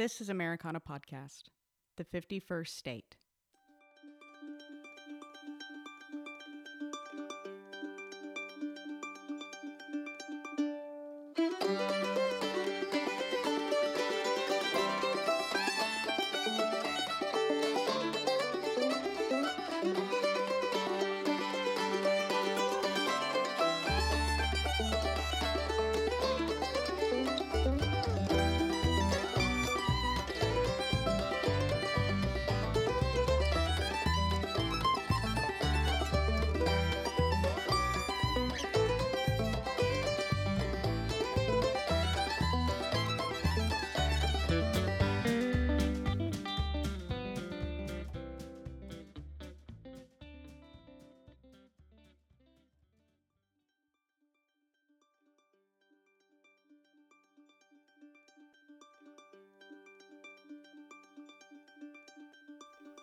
This is Americana Podcast, the 51st state.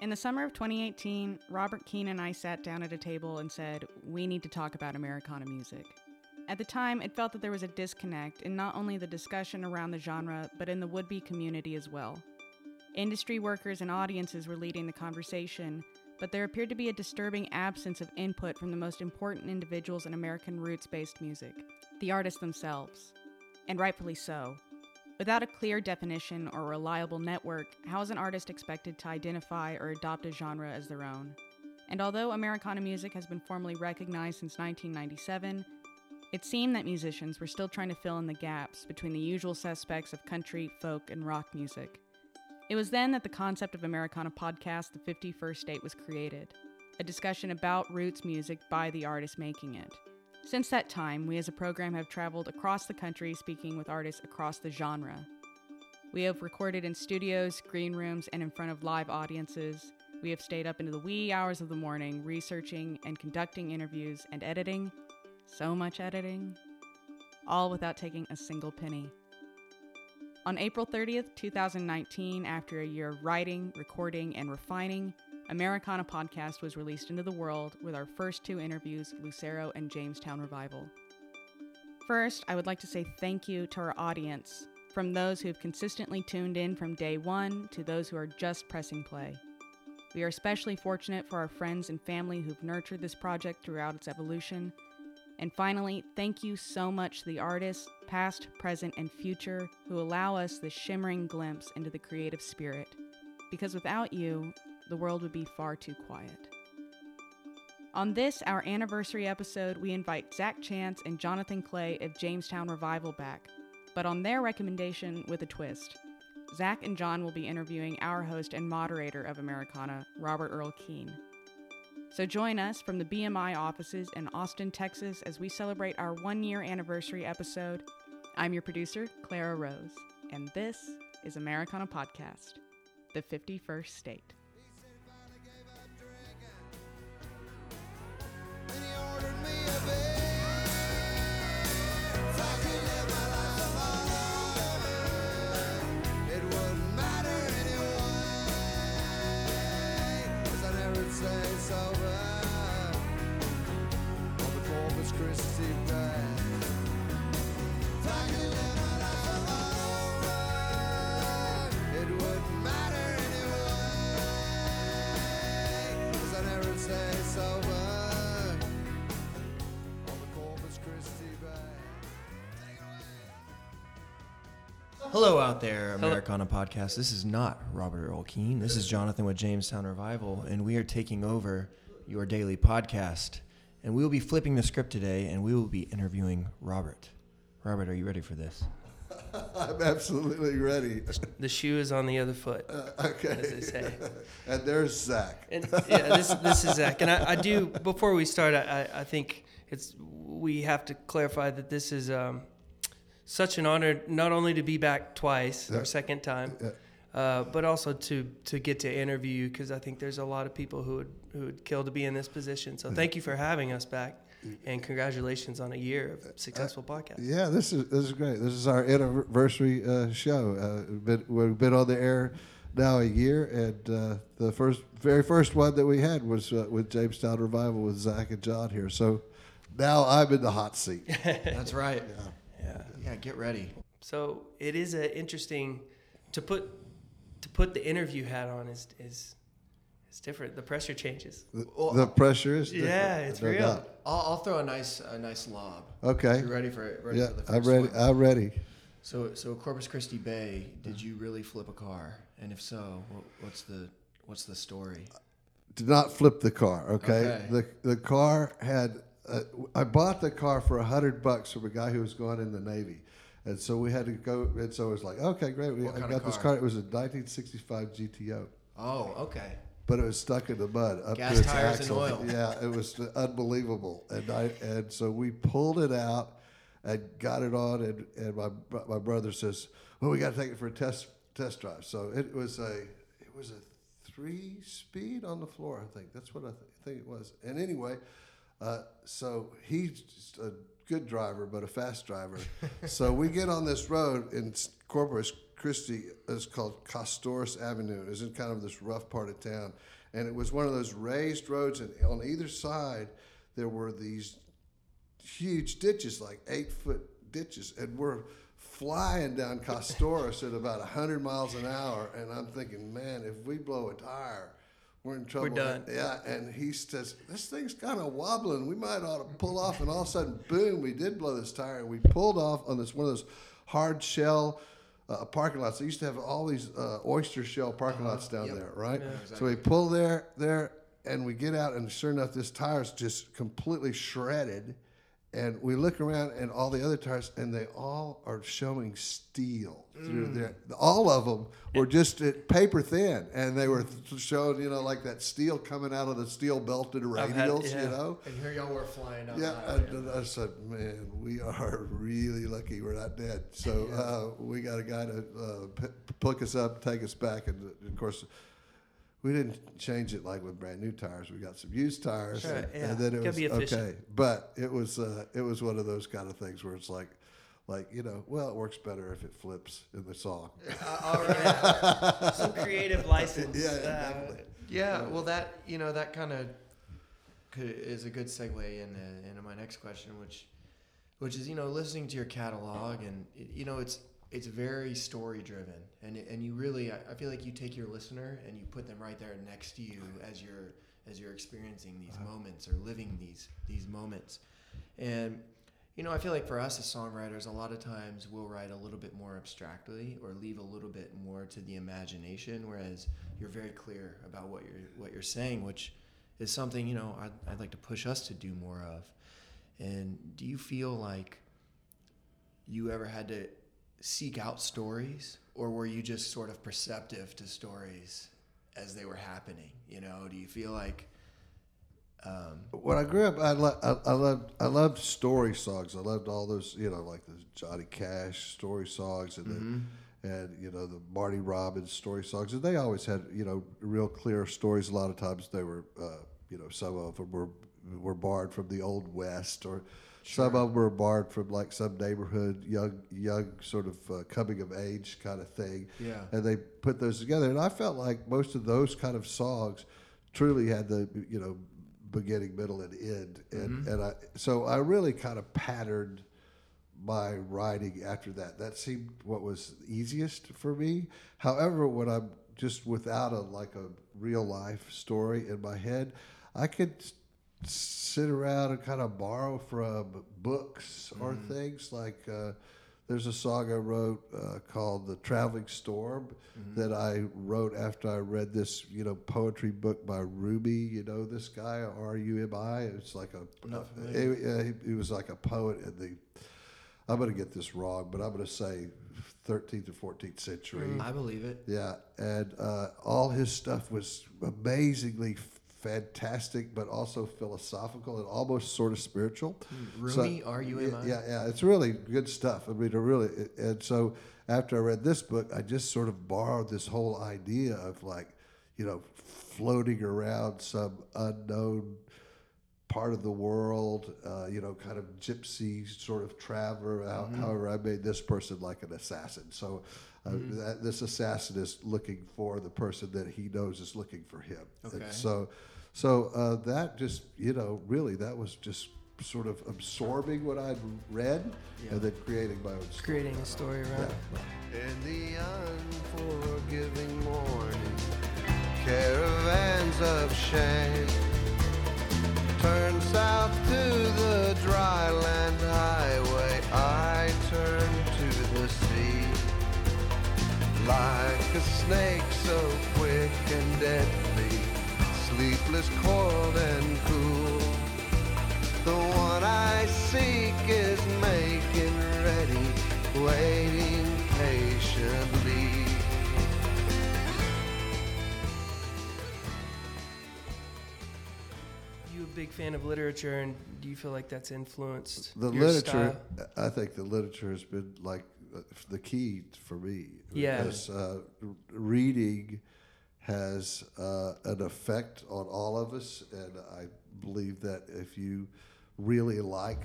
In the summer of 2018, Robert Keen and I sat down at a table and said, We need to talk about Americana music. At the time, it felt that there was a disconnect in not only the discussion around the genre, but in the would be community as well. Industry workers and audiences were leading the conversation, but there appeared to be a disturbing absence of input from the most important individuals in American roots based music the artists themselves. And rightfully so. Without a clear definition or reliable network, how is an artist expected to identify or adopt a genre as their own? And although Americana music has been formally recognized since 1997, it seemed that musicians were still trying to fill in the gaps between the usual suspects of country, folk, and rock music. It was then that the concept of Americana Podcast, The 51st State, was created a discussion about roots music by the artist making it. Since that time, we as a program have traveled across the country speaking with artists across the genre. We have recorded in studios, green rooms, and in front of live audiences. We have stayed up into the wee hours of the morning researching and conducting interviews and editing. So much editing. All without taking a single penny. On April 30th, 2019, after a year of writing, recording, and refining, Americana Podcast was released into the world with our first two interviews, Lucero and Jamestown Revival. First, I would like to say thank you to our audience, from those who have consistently tuned in from day one to those who are just pressing play. We are especially fortunate for our friends and family who've nurtured this project throughout its evolution. And finally, thank you so much to the artists, past, present, and future, who allow us this shimmering glimpse into the creative spirit. Because without you, the world would be far too quiet. On this, our anniversary episode, we invite Zach Chance and Jonathan Clay of Jamestown Revival back, but on their recommendation with a twist. Zach and John will be interviewing our host and moderator of Americana, Robert Earl Keen. So join us from the BMI offices in Austin, Texas, as we celebrate our one year anniversary episode. I'm your producer, Clara Rose, and this is Americana Podcast, the 51st State. Americana Podcast. This is not Robert Earl Keen. This is Jonathan with Jamestown Revival, and we are taking over your daily podcast. And we will be flipping the script today, and we will be interviewing Robert. Robert, are you ready for this? I'm absolutely ready. The shoe is on the other foot. Uh, okay. As they say. and there's Zach. And yeah, this this is Zach. And I, I do before we start, I, I think it's we have to clarify that this is um, such an honor not only to be back twice, Yeah. our second time, Yeah. uh, but also to to get to interview you because I think there's a lot of people who would who would kill to be in this position. So thank you for having us back, and congratulations on a year of successful podcast. Yeah, this is this is great. This is our anniversary uh, show. Uh, been, we've been on the air now a year, and uh, the first, very first one that we had was uh, with Jamestown Revival with Zach and John here. So now I'm in the hot seat. That's right. Yeah. Yeah, Yeah, get ready. So it is a interesting to put to put the interview hat on is is it's different. The pressure changes. The, Well, the pressure is different, Yeah, it's no real. doubt. I'll, I'll throw a nice a nice lob. Okay. You ready for it? Ready Yeah, for the 1st I'm ready. One? I'm ready. So so Corpus Christi Bay, did you really flip a car? And if so, what, what's the what's the story? Did not flip the car. Okay. Okay. The the car had. Uh, I bought the car for a hundred bucks from a guy who was going in the Navy, and so we had to go. And so it was like, okay, great. We, I got this car? car. It was a 1965 GTO. Oh, okay. but it was stuck in the mud up Gas to its tires and oil. Yeah, it was unbelievable, and I and so we pulled it out and got it on, and, and my my brother says, "Well, we got to take it for a test test drive." So it was a it was a three speed on the floor. I think that's what I th- think it was. And anyway, uh, so he's a good driver, but a fast driver. so we get on this road in Corpus Christi. It's called Kostoryz Avenue. It's in kind of this rough part of town, and it was one of those raised roads, and on either side there were these huge ditches, like eight foot ditches, and we're flying down Kostoryz at about 100 miles an hour. And I'm thinking, man, if we blow a tire, we're in trouble. We're done. Yeah. And he says, this thing's kind of wobbling. We might ought to pull off. And all of a sudden, boom, we did blow this tire. And we pulled off on this one of those hard shell. Uh, parking lots. They used to have all these uh, oyster shell parking lots down Yep. there, right? Yeah. So we pull there, there, and we get out, and sure enough, this tire's just completely shredded. And we look around, and all the other tires, and they all are showing steel through there. All of them were just uh, paper thin, and they were th- showing, you know, like that steel coming out of the steel belted I've had- radials, yeah. you know. And here y'all were flying out. Yeah, and I said, man, we are really lucky we're not dead. So uh, we got a guy to uh, p- pick us up, take us back, and of course, we didn't change it like with brand new tires. We got some used tires, Right, and, yeah. and then it Gotta was be okay. But it was uh, it was one of those kind of things where it's like. Like you know, well, it works better if it flips in the song. all right. Some creative license. Yeah, Uh. Yeah, well, that you know that kind of is a good segue into, into my next question, which which is you know listening to your catalog and you know it's it's very story driven and and you really I, I feel like you take your listener and you put them right there next to you as you're as you're experiencing these uh-huh. moments or living these these moments. And you know i feel like for us as songwriters a lot of times we'll write a little bit more abstractly or leave a little bit more to the imagination whereas you're very clear about what you're what you're saying which is something you know I'd, I'd like to push us to do more of. And do you feel like you ever had to seek out stories, or were you just sort of perceptive to stories as they were happening? You know, do you feel like um, when I grew up, I, lo- I, I loved I loved story songs. I loved all those, you know, like the Johnny Cash story songs and the, and you know the Marty Robbins story songs. And they always had you know real clear stories. A lot of times they were, uh, you know, some of them were were borrowed from the old West, or some of them were borrowed from like some neighborhood young young sort of uh, coming of age kind of thing Yeah. and they put those together. And I felt like most of those kind of songs truly had the you know beginning, middle, and end. And and I so I really kind of patterned my writing after that. That seemed what was easiest for me. However, when I'm just without a like a real life story in my head, I could sit around and kind of borrow from books or things like. Uh, there's a song I wrote uh, called "The Traveling Storm" that I wrote after I read this, you know, poetry book by Rumi. You know, this guy R U M I. It's like a, uh, he, he was like a poet in the. I'm going to get this wrong, but I'm going to say 13th to 14th century. I believe it. Yeah, and uh, all his stuff was amazingly fantastic, but also philosophical and almost sort of spiritual. Rumi, So- R U M I. Yeah, yeah, it's really good stuff. I mean, it really. And so after I read this book, I just sort of borrowed this whole idea of like, you know, floating around some unknown part of the world, uh, you know, kind of gypsy sort of traveler. Mm-hmm. However, I made this person like an assassin. So uh, mm-hmm. that, this assassin is looking for the person that he knows is looking for him. Okay. And so, so uh, that just you know really that was just sort of absorbing what I'd read yeah. and then creating my own story. Creating a story around yeah. In the unforgiving morning, caravans of shame. Like a snake so quick and deadly, sleepless, cold and cool. The one I seek is making ready, waiting patiently. You a big fan of literature, and do you feel like that's influenced The your literature, style? I think the literature has been like the key for me. Yeah. Because uh, reading has uh, an effect on all of us, and I believe that if you really like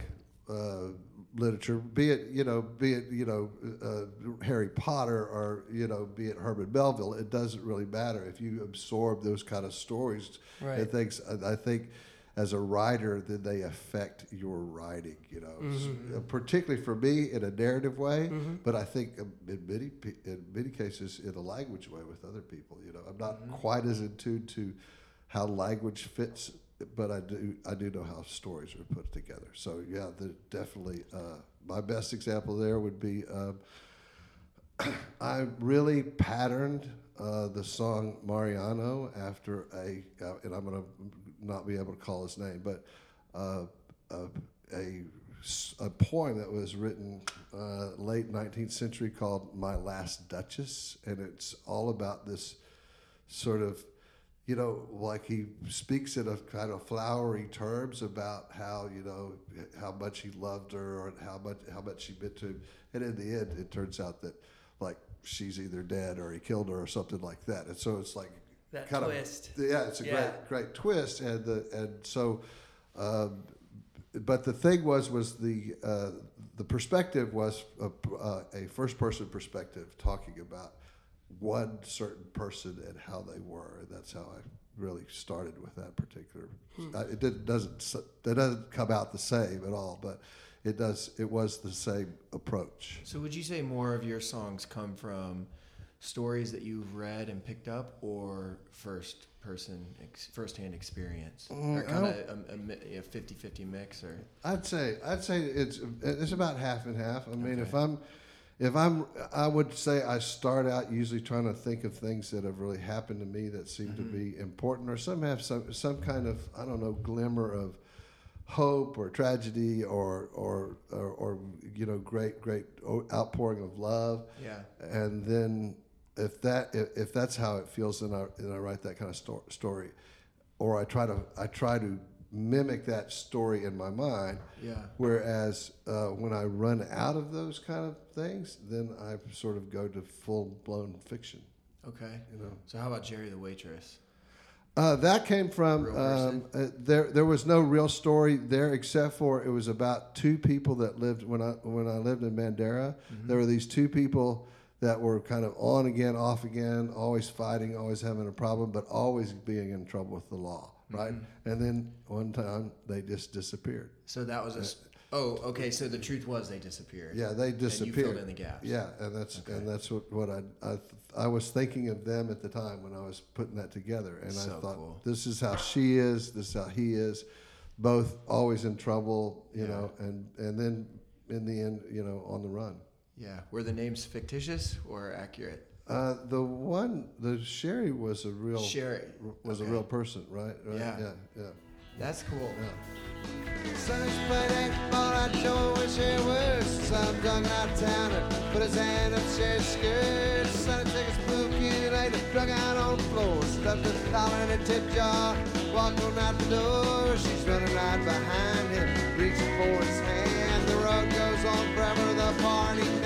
uh, literature, be it you know, be it you know uh, Harry Potter or you know, be it Herman Melville, it doesn't really matter if you absorb those kind of stories Right. and things. I I think as a writer, then they affect your writing. You know, S- uh, particularly for me in a narrative way, but I think um, in many in many cases in a language way with other people. You know, I'm not quite as in tune to how language fits, but I do I do know how stories are put together. So yeah, the, definitely. Uh, my best example there would be. Um, I really patterned uh, the song Mariano after a, uh, and I'm going to not be able to call his name, but uh, a, a a poem that was written uh, late 19th century called "My Last Duchess," and it's all about this sort of you know, like he speaks in a kind of flowery terms about how you know how much he loved her or how much how much she meant to him, and in the end, it turns out that like she's either dead or he killed her or something like that, and so it's like That kind twist. of yeah, it's a Yeah. great great twist, and the and so. Um, but the thing was, was the uh, the perspective was a, uh, a first person perspective, talking about one certain person and how they were, and that's how I really started with that particular. Hmm. Uh, it did, doesn't it doesn't come out the same at all, but it does. It was the same approach. So would you say more of your songs come from stories that you've read and picked up, or first person, ex- first hand experience, Mm, or kind of a, a, a 50-50 mix, or? I'd say I'd say it's it's about half and half. I mean, if I'm if I'm I would say I start out usually trying to think of things that have really happened to me that seem to be important, or some have some some kind of I don't know glimmer of hope or tragedy or or or, or you know great great outpouring of love. Yeah, and then if that if, if that's how it feels then I, then I write that kind of sto- story or I try to I try to mimic that story in my mind yeah. whereas uh, when I run out of those kind of things then I sort of go to full blown fiction Okay. you know So how about Sherry the waitress? uh, that came from um, uh, there. There was no real story there, except for it was about two people that lived when I when I lived in Bandera. There were these two people that were kind of on again, off again, always fighting, always having a problem, but always being in trouble with the law, mm-hmm. right? And then one time they just disappeared. So that was a. s- uh, Oh, okay. So the truth was they disappeared. Yeah, they And disappeared. you filled in the gaps. Yeah, and that's Okay. and that's what, what I, I I was thinking of them at the time when I was putting that together, and So I thought cool. this is how she is, this is how he is, both always in trouble, you Yeah. know, and and then in the end, you know, on the run. Yeah. Were the names fictitious or accurate? Uh, the one, the Sherry was a real Sherry. was a real person, right? right? Yeah. yeah, yeah. That's cool. yeah. Sunny's playing all I Joe wish it was some drunk out town put his hand up Sherry's skirt. Sunny took his blue kitty later, drunk out on the floor, stuffed a dollar in a tip jar, walked on out the door. She's running right behind him, reaching for his hand. The road goes on forever, the party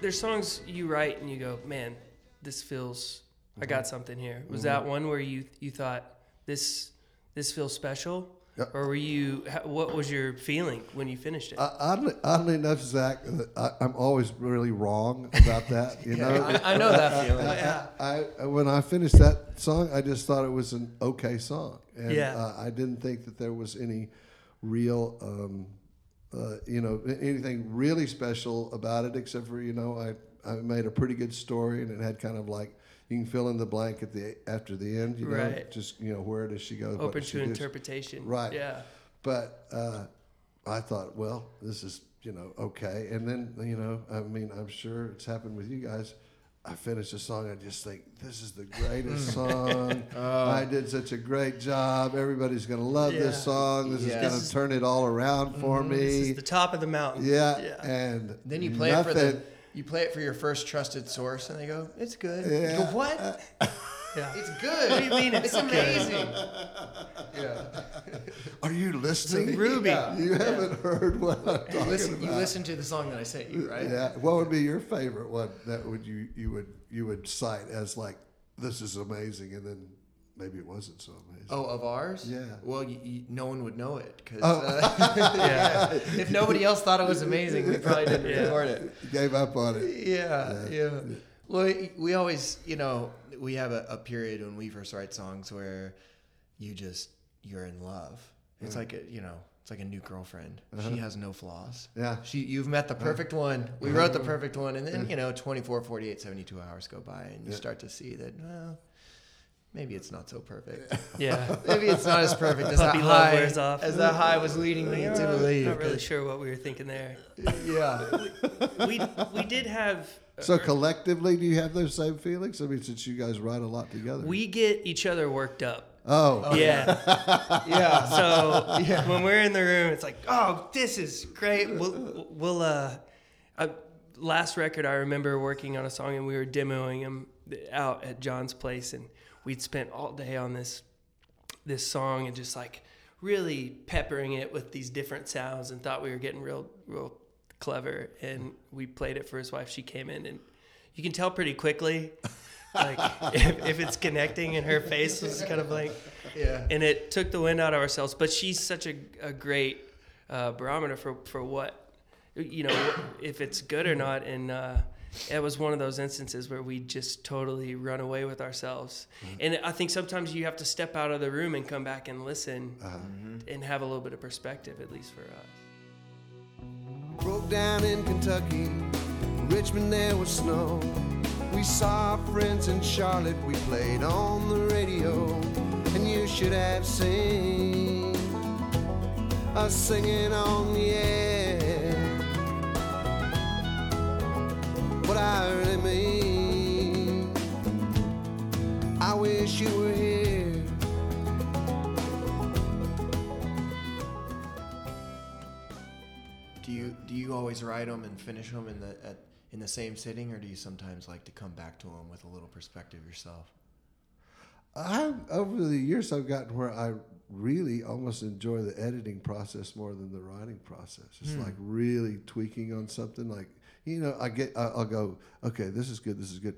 There's songs you write and you go, man, this feels. I Mm-hmm. got something here. Was that one where you you thought this this feels special, Yep. or were you? What was your feeling when you finished it? Uh, oddly, oddly enough, Zach, I, I'm always really wrong about that. You know, I, I know that feeling. I, I, I- when I finished that song, I just thought it was an okay song, and Yeah. uh, I didn't think that there was any real, um, uh, you know, anything really special about it, except for you know, I I made a pretty good story, and it had kind of like you can fill in the blank at the after the end. You know, Right. just you know where does she go? Open to do? interpretation. Right. Yeah. But uh, I thought, well, this is you know okay. And then you know, I mean, I'm sure it's happened with you guys. I finish a song, I just think this is the greatest mm. song. Oh. I did such a great job. Everybody's gonna love Yeah. this song. This Yeah. is gonna This turn it all around for mm-hmm. This me. is the top of the mountain. yeah, Yeah. and Then you play it for the you play it for your first trusted source, and they go, "It's good." You go, what? Uh, Yeah. It's good. What do you mean it's good? amazing? yeah. Are you listening? Ruby. You haven't heard what I'm You talking listen, you about. listen to the song that I sent you, right? Yeah. What would be your favorite one that would you you would you would cite as like this is amazing, and then maybe it wasn't so amazing. Oh, of ours? Yeah. Well, you, you, no one would know it because Oh. Uh, yeah. if nobody else thought it was amazing, we probably didn't Yeah. record it. Gave up on it. Yeah, yeah. Well, we always, you know, we have a, a period when we first write songs where you just you're in love. It's mm. like a, you know, it's like a new girlfriend. She uh-huh. has no flaws. Yeah. She you've met the uh-huh. perfect one. We uh-huh. wrote the perfect one and then, you know, 24, 48, 72 hours go by and you start to see that well, maybe it's not so perfect. Yeah. maybe it's not as perfect as that Puppy love high wears off. as that high was leading me to believe. Not really sure what we were thinking there. Yeah. We we did have So collectively, do you have those same feelings? I mean, since you guys write a lot together. we get each other worked up. oh, Yeah. Yeah. So when we're in the room, it's like, oh, this is great. We'll, we'll uh, uh, last record I remember working on a song and we were demoing them out at John's place and we'd spent all day on this this song and just like really peppering it with these different sounds and thought we were getting real real clever and we played it for his wife she came in and you can tell pretty quickly like if, if it's connecting and her face was kind of like Yeah. and it took the wind out of ourselves. But she's such a, a great uh, barometer for, for what, you know, if it's good or not. And uh, it was one of those instances where we just totally run away with ourselves. And I think sometimes you have to step out of the room and come back and listen and have a little bit of perspective, at least for us. Broke down in Kentucky, Richmond there was snow. We saw friends in Charlotte, we played on the radio, and you should have seen us singing on the air. What I really mean, I wish you were here. You always write them and finish them in the at, in the same sitting, or do you sometimes like to come back to them with a little perspective yourself? I over the years I've gotten where I really almost enjoy the editing process more than the writing process. It's Hmm. like really tweaking on something. Like you know, I get I- I'll go, okay, this is good, this is good.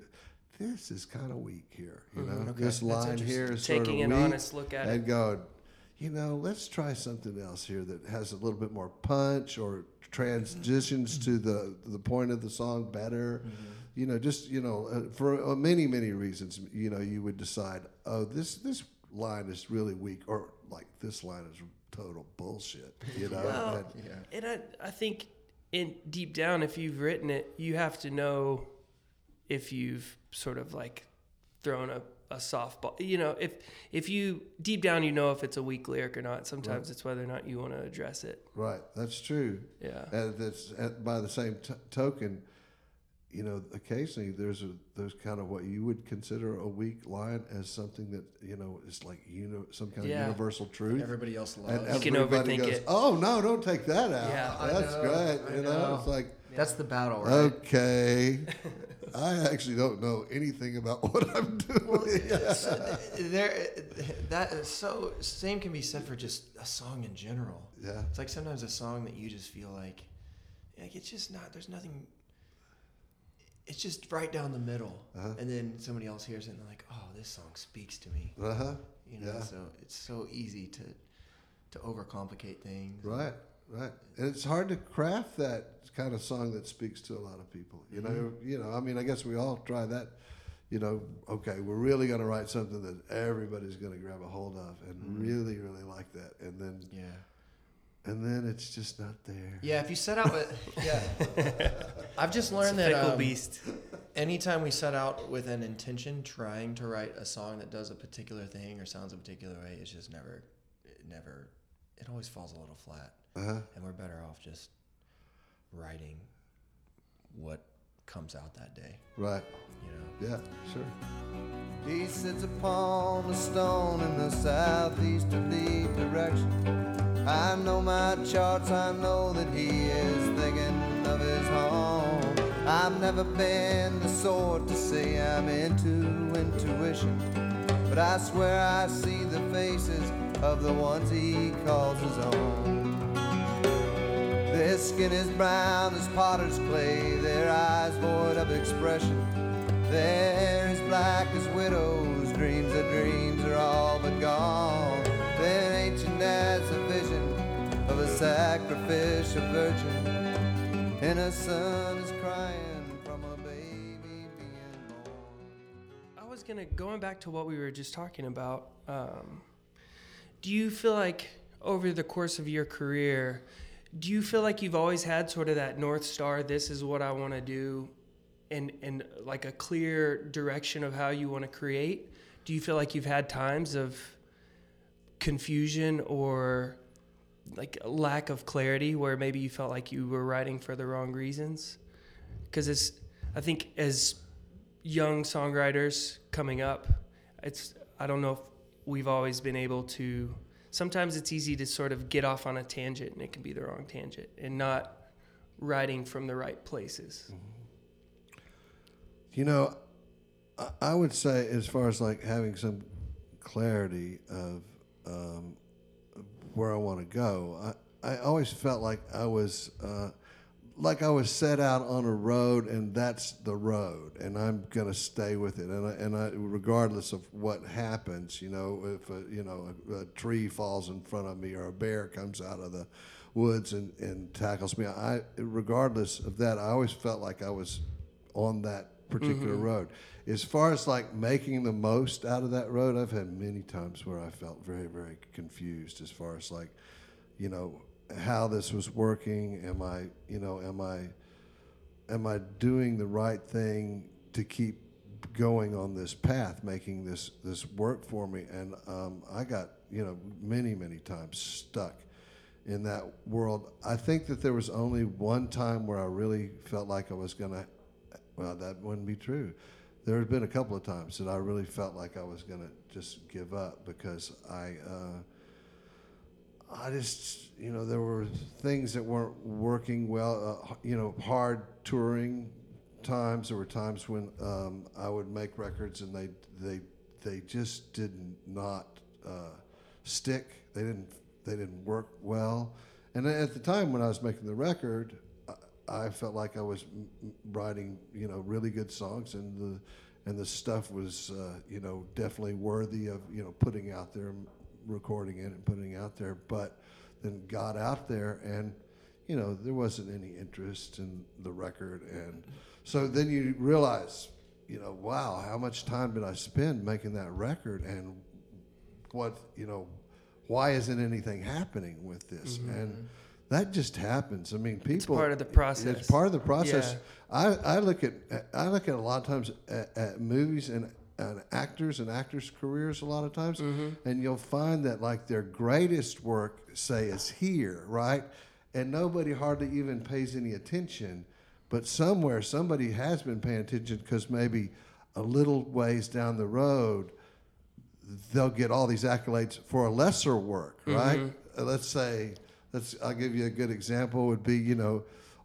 This is kind of weak here. You know, Okay, this line here is sort of Taking an weak, honest look at it. and going, you know, let's try something else here that has a little bit more punch or transitions to the the point of the song better. You know, just you know, uh, for uh, many many reasons, you know, you would decide, oh, this this line is really weak, or like this line is total bullshit. You know, Well, And- Yeah. And I, I think in deep down, if you've written it, you have to know if you've sort of like thrown a, a softball. You know, if if you deep down you know if it's a weak lyric or not. Sometimes it's whether or not you want to address it. right, that's true. Yeah. And that's and by the same t- token, you know, occasionally there's a there's kind of what you would consider a weak line as something that you know is like you know some kind Yeah. of universal truth. Everybody else loves. and You can everybody overthink goes, it. "Oh no, don't take that out. Yeah. I that's know, great." I You know? know. it's like That's the battle, right? okay. I actually don't know anything about what I'm doing. Well, uh, there, that is so same can be said for just a song in general. yeah, It's like sometimes a song that you just feel like, like it's just not. There's nothing. It's just right down the middle, Uh-huh. and then somebody else hears it and they're like, "Oh, this song speaks to me." uh huh. You know, Yeah. so it's so easy to to overcomplicate things. Right, right. And it's hard to craft that kind of song that speaks to a lot of people. You know, Mm-hmm. you know. I mean, I guess we all try that. You know, okay, we're really going to write something that everybody's going to grab a hold of and really, really like that, and then Yeah. and then it's just not there. Yeah, if you set out with yeah, I've just learned It's a that um, beast. anytime we set out with an intention, trying to write a song that does a particular thing or sounds a particular way, it's just never, it never, it always falls a little flat. Uh-huh. And we're better off just writing what comes out that day. Right. You know. Yeah. Sure. He sits upon a stone in the southeasterly direction. I know my charts, I know that he is thinking of his home. I've never been the sort to say I'm into intuition, but I swear I see the faces of the ones he calls his own. Skin is brown as potter's clay, their eyes void of expression. They're as black as widows' dreams, their dreams are all but gone. They're ancient as a vision of a sacrificial virgin, and her son is crying from a baby being born. I was gonna going back to what we were just talking about. Um, do you feel like over the course of your career, do you feel like you've always had sort of that north star? This is what I want to do, and and like a clear direction of how you want to create. Do you feel like you've had times of confusion or like lack of clarity where maybe you felt like you were writing for the wrong reasons? Because it's, I think as young songwriters coming up, it's I don't know if we've always been able to. Sometimes it's easy to sort of get off on a tangent, and it can be the wrong tangent, and not writing from the right places. You know, I, I would say as far as like having some clarity of um, where I want to go, I, I always felt like I was uh, like I was set out on a road, and that's the road, and I'm gonna stay with it, and I, and I regardless of what happens, you know, if a, you know a, a tree falls in front of me or a bear comes out of the woods and, and tackles me, I regardless of that, I always felt like I was on that particular mm-hmm. road. As far as like making the most out of that road, I've had many times where I felt very, very confused as far as like, you know, how this was working. Am I, you know, am I, am I doing the right thing to keep going on this path, making this this work for me? And um, I got, you know, many, many times stuck in that world. I think that there was only one time where I really felt like I was to, well, that wouldn't be true. There had been a couple of times that I really felt like I was to just give up because I, uh, I just, you know, there were things that weren't working well. Uh, you know, hard touring times. There were times when um, I would make records and they they they just did not uh, stick. They didn't they didn't work well. And at the time when I was making the record, I, I felt like I was m- writing you know really good songs and the and the stuff was uh, you know definitely worthy of you know putting out there recording it and putting it out there, but then got out there and you know there wasn't any interest in the record, and so then you realize, you know, wow, how much time did I spend making that record, and what you know, why isn't anything happening with this? Mm-hmm. And that just happens. I mean, people. It's part of the process. It's part of the process. Yeah. I, I look at I look at a lot of times at, at movies and, and actors and actors' careers a lot of times, and you'll find that like their greatest work, say, is here, right? And nobody hardly even pays any attention, but somewhere somebody has been paying attention because maybe a little ways down the road they'll get all these accolades for a lesser work, right? Uh, let's say, let's. I'll give you a good example. Would be you know,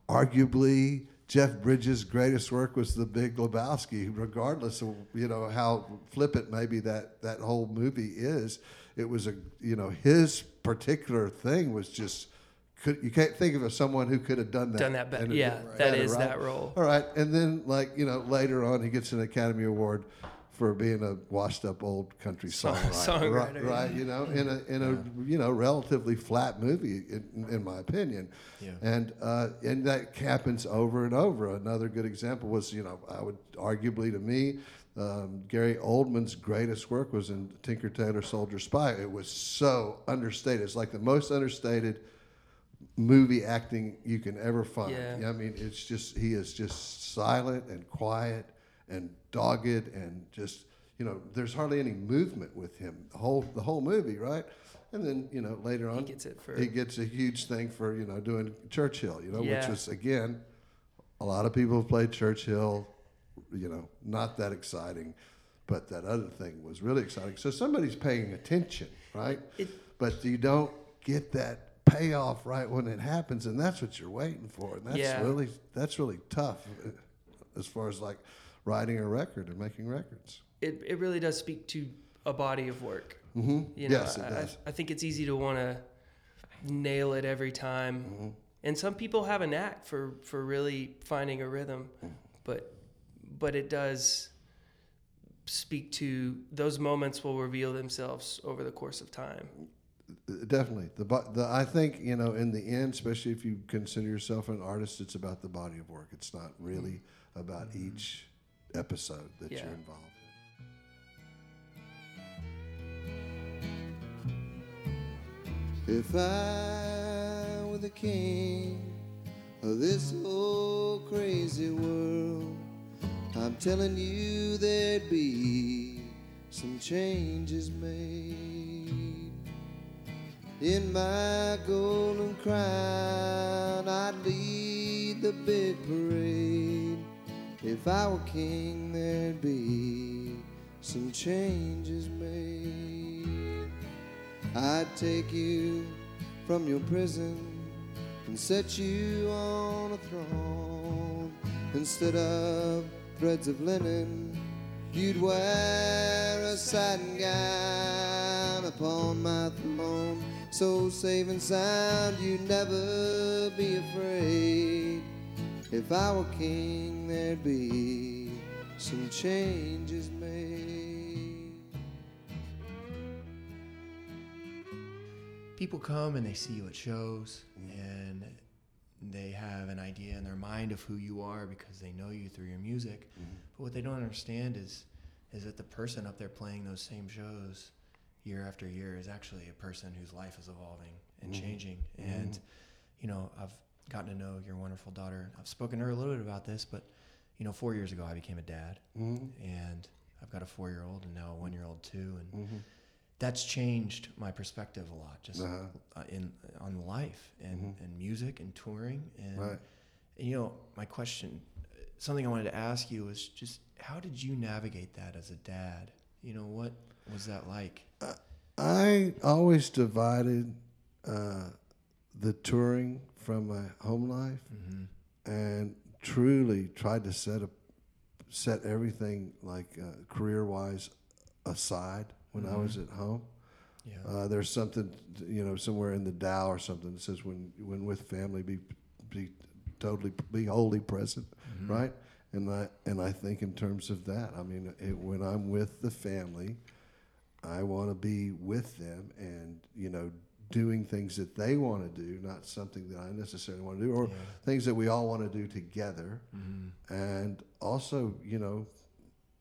arguably Jeff Bridges' greatest work was The Big Lebowski. Regardless of you know how flippant maybe that that whole movie is, it was a you know his particular thing was just. Could, you can't think of someone who could have done that. Done that better. Yeah, that is right? that role. All right, and then like you know later on he gets an Academy Award for being a washed-up old country Song- songwriter, right, songwriter, right? You know, in a in a you know relatively flat movie, in, in my opinion. Yeah. And uh, and that happens over and over. Another good example was you know I would arguably to me. Um, Gary Oldman's greatest work was in Tinker Tailor Soldier Spy. It was so understated. It's like the most understated movie acting you can ever find. Yeah. I mean, it's just he is just silent and quiet and dogged and just you know there's hardly any movement with him the whole the whole movie right? And then you know later on he gets it for- he gets a huge thing for you know doing Churchill you know which was again a lot of people have played Churchill you know not that exciting but that other thing was really exciting. So somebody's paying attention right? It- but you don't get that payoff right when it happens and that's what you're waiting for and that's Yeah. really that's really tough uh, as far as like writing a record and making records It it really does speak to a body of work. mm-hmm. You know, yes it I, does I think it's easy to want to nail it every time, Mm-hmm. and some people have a knack for for really finding a rhythm, Mm. but but it does speak to those moments will reveal themselves over the course of time. Definitely. The, the I think you know in the end, especially if you consider yourself an artist, it's about the body of work. It's not really about each episode that Yeah. you're involved. in. If I were the king of this whole crazy world, I'm telling you there'd be some changes made. In my golden crown, I'd lead the big parade. If I were king, there'd be some changes made. I'd take you from your prison and set you on a throne. Instead of threads of linen, you'd wear a satin gown upon my throne. So safe and sound, you'd never be afraid. If I were king, there'd be some changes made. people come and they see you at shows and they have an idea in their mind of who you are because they know you through your music. Mm-hmm. But what they don't understand is is that the person up there playing those same shows year after year is actually a person whose life is evolving and mm-hmm. changing. And mm-hmm. you know i've gotten to know your wonderful daughter. I've spoken to her a little bit about this but you know four years ago i became a dad. And i've got a four year old and now a one year old too. And that's changed my perspective a lot just Uh-huh. uh, in on life and, and music and touring. And, Right. and, you know my question uh, something i wanted to ask you was just how did you navigate that as a dad? You know what was that like? I always divided uh, the touring from my home life, and truly tried to set set everything like uh, career wise aside when I was at home. yeah Uh, there's something, you know, somewhere in the Tao or something that says when when with family, be be totally be wholly present, right? And I and I think in terms of that, I mean, it, when I'm with the family, I want to be with them and you know doing things that they want to do, not something that I necessarily want to do, or things that we all want to do together, mm-hmm. and also you know,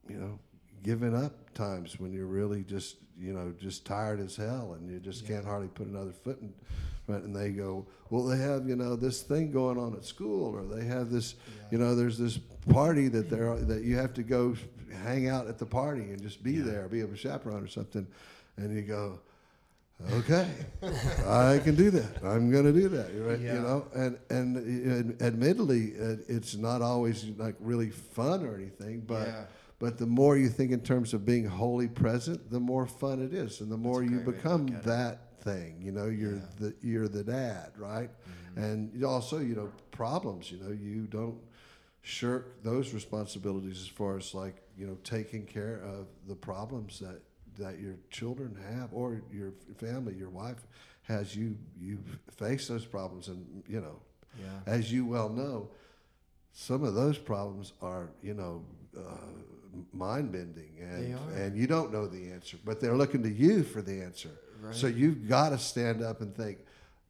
you know, giving up times when you're really just you know just tired as hell and you just can't hardly put another foot in front and they go well they have you know this thing going on at school or they have this you know there's this party that they're that you have to go hang out at the party and just be there be a chaperone or something. And you go okay i can do that i'm going to do that right Yeah. you know and and, and admittedly it, it's not always like really fun or anything but Yeah. but the more you think in terms of being wholly present, the more fun it is, and the more you great way to become that thing. You know, you're Yeah. the you're the dad, right? Mm-hmm. And also, you know, problems. You know, you don't shirk those responsibilities as far as like you know taking care of the problems that that your children have or your family, your wife has. You you face those problems, and you know, yeah as you well know, some of those problems are, you know, uh, mind bending, and and you don't know the answer, but they're looking to you for the answer. So you've got to stand up and think,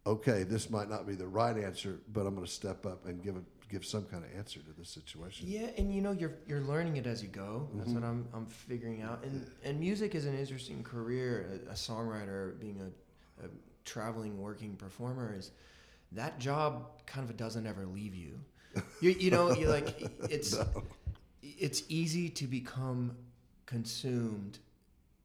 okay, this might not be the right answer, but I'm going to step up and give a, give some kind of answer to this situation. Yeah, and you know you're you're learning it as you go. That's Mm-hmm. what I'm I'm figuring out. And and music is an interesting career. A, a songwriter, being a, a traveling working performer, is that job kind of doesn't ever leave you. You you know you like it's it's easy to become consumed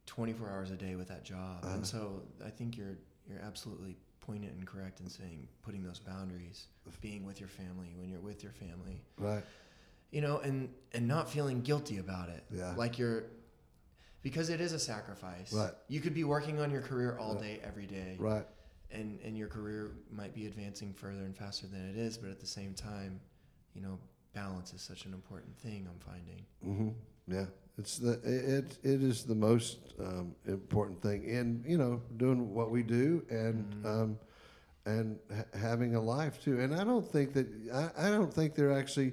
24 hours a day with that job. Uh-huh. And so I think you're you're absolutely poignant and correct in saying putting those boundaries, being with your family when you're with your family. Right. You know, and and not feeling guilty about it. Yeah. Like you're because it is a sacrifice. Right. You could be working on your career all day every day. Right. And and your career might be advancing further and faster than it is, but at the same time, you know, balance is such an important thing I'm finding. Mm hmm Yeah, it's the it it is the most um, important thing in you know doing what we do and um, and ha- having a life too. And I don't think that I, I don't think they're actually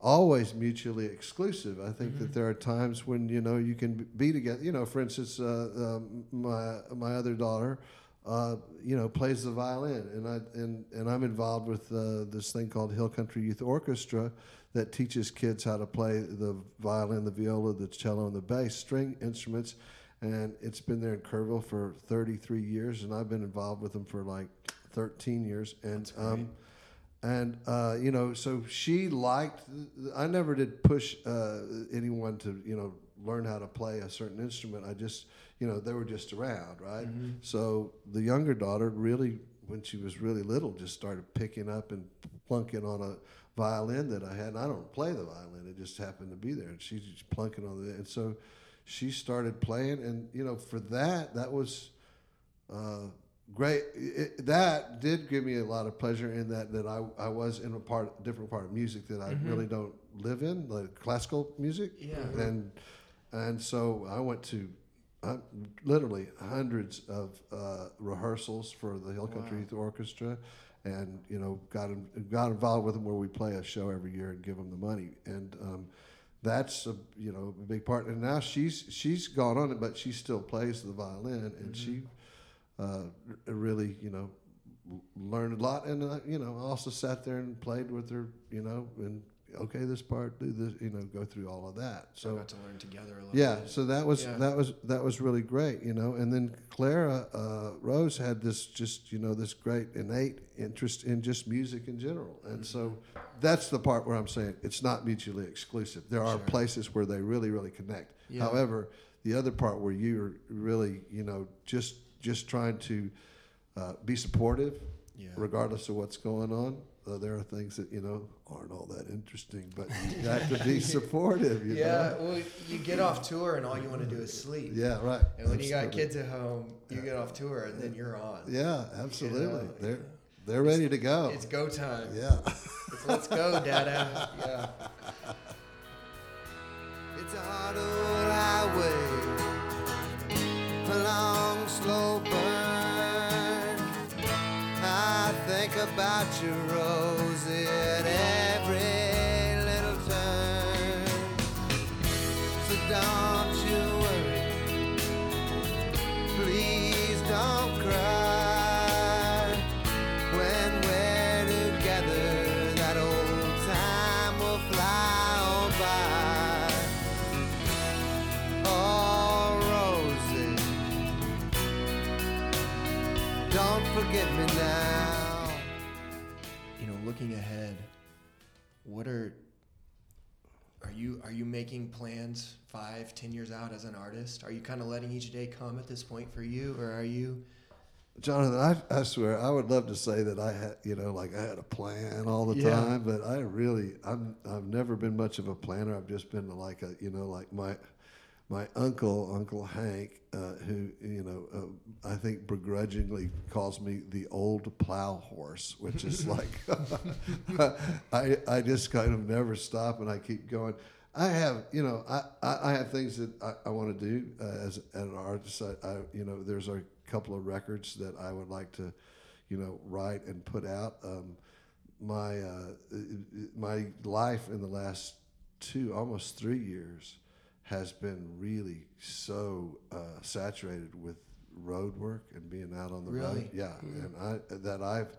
always mutually exclusive. I think that there are times when you know you can be together. You know, for instance, uh, um, my my other daughter. Uh, you know, plays the violin, and I and, and I'm involved with uh, this thing called Hill Country Youth Orchestra that teaches kids how to play the violin, the viola, the cello, and the bass string instruments. And it's been there in Kerrville for 33 years, and I've been involved with them for like 13 years. And um, and uh, you know, so she liked. I never did push uh, anyone to you know learn how to play a certain instrument. I just you know they were just around, right? So the younger daughter really, when she was really little, just started picking up and plunking on a violin that I had. And I don't play the violin; it just happened to be there, and she's just plunking on it. And so she started playing, and you know, for that, that was uh, great. It, that did give me a lot of pleasure in that that I, I was in a part different part of music that I really don't live in, like classical music. Yeah. And and so I went to uh, literally hundreds of uh, rehearsals for the Hill Country Youth Orchestra, and you know got got involved with them where we play a show every year and give them the money and. Um, that's a you know a big part, and now she's she's gone on it, but she still plays the violin, and she uh, really you know learned a lot, and uh, you know also sat there and played with her, you know, and okay, this part, do this, you know, go through all of that. So So got to learn together a little yeah, bit. so that was Yeah. that was that was really great, you know. And then Clara uh, Rose had this just you know this great innate interest in just music in general, and so that's the part where I'm saying it's not mutually exclusive. There are Sure. places where they really really connect. Yeah. However, the other part where you're really you know just just trying to uh, be supportive, Yeah. regardless of what's going on. Uh, there are things that you know aren't all that interesting, but you have to be supportive. You Yeah, know? well, you get off tour and all you want to do is sleep. Yeah, right. And when you got kids at home, you get off tour and then you're on. Yeah, absolutely. know, they're they're ready to go. It's go time. Yeah. It's let's go, Dada. Yeah. It's a hard old highway, a long, slow burn. I think about you, Rose, looking ahead, what are are you are you making plans five, ten years out as an artist? Are you kind of letting each day come at this point for you, or are you? Jonathan, I, I swear, I would love to say that I had, you know, like I had a plan all the Yeah. time, but I really, I'm, I've never been much of a planner. I've just been like a, you know, like my, my uncle, Uncle Hank, uh, who, you know, uh, I think begrudgingly calls me the old plow horse, which is like, I, I just kind of never stop and I keep going. I have, you know, I, I, I have things that I, I want to do uh, as, as an artist. I, I, you know, there's a couple of records that I would like to, you know, write and put out. Um, my uh, my life in the last two, almost three years, has been really so uh, saturated with road work and being out on the road. Really? Yeah, and I that I've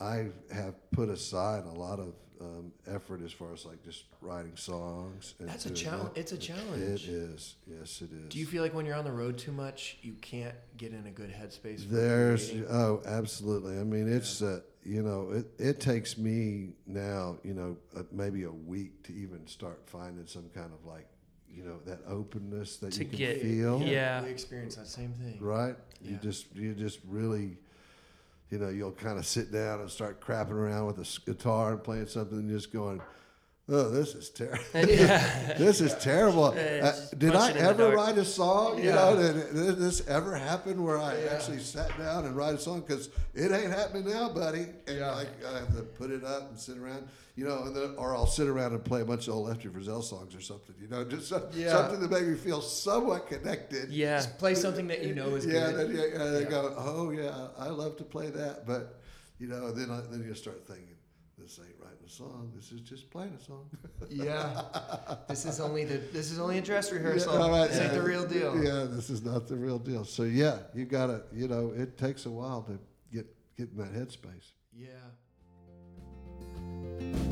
I have put aside a lot of um, effort as far as like just writing songs. And That's a challenge. that. It's a challenge. It is. Yes, it is. Do you feel like when you're on the road too much, you can't get in a good headspace? For There's oh, absolutely. I mean, it's uh, you know, it it takes me now, you know, uh, maybe a week to even start finding some kind of like, you know, that openness that To you can get- feel. yeah. we experience that same thing. Right. You just you just really, you know, you'll kind of sit down and start crapping around with a guitar and playing something and just going. Oh, this is terrible. yeah. this is terrible. Yeah, Uh, did I it in the ever write a song? You know, did, did this ever happen where I actually sat down and write a song? Because it ain't happening now, buddy. And like I have to put it up and sit around, you know, and then, or I'll sit around and play a bunch of old Lefty Frizzell songs or something. You know, just some, Yeah. something that make me feel somewhat connected. Yeah. Just play something that you know is yeah, good. Then, yeah, yeah, they go, oh yeah, I love to play that, but you know, then I, then you start thinking, this ain't writing a song. This is just playing a song. Yeah. this is only the this is only a dress rehearsal. Yeah, all right, this ain't the real deal. Yeah, this is not the real deal. So yeah, you gotta, you know, it takes a while to get get in that headspace. Yeah.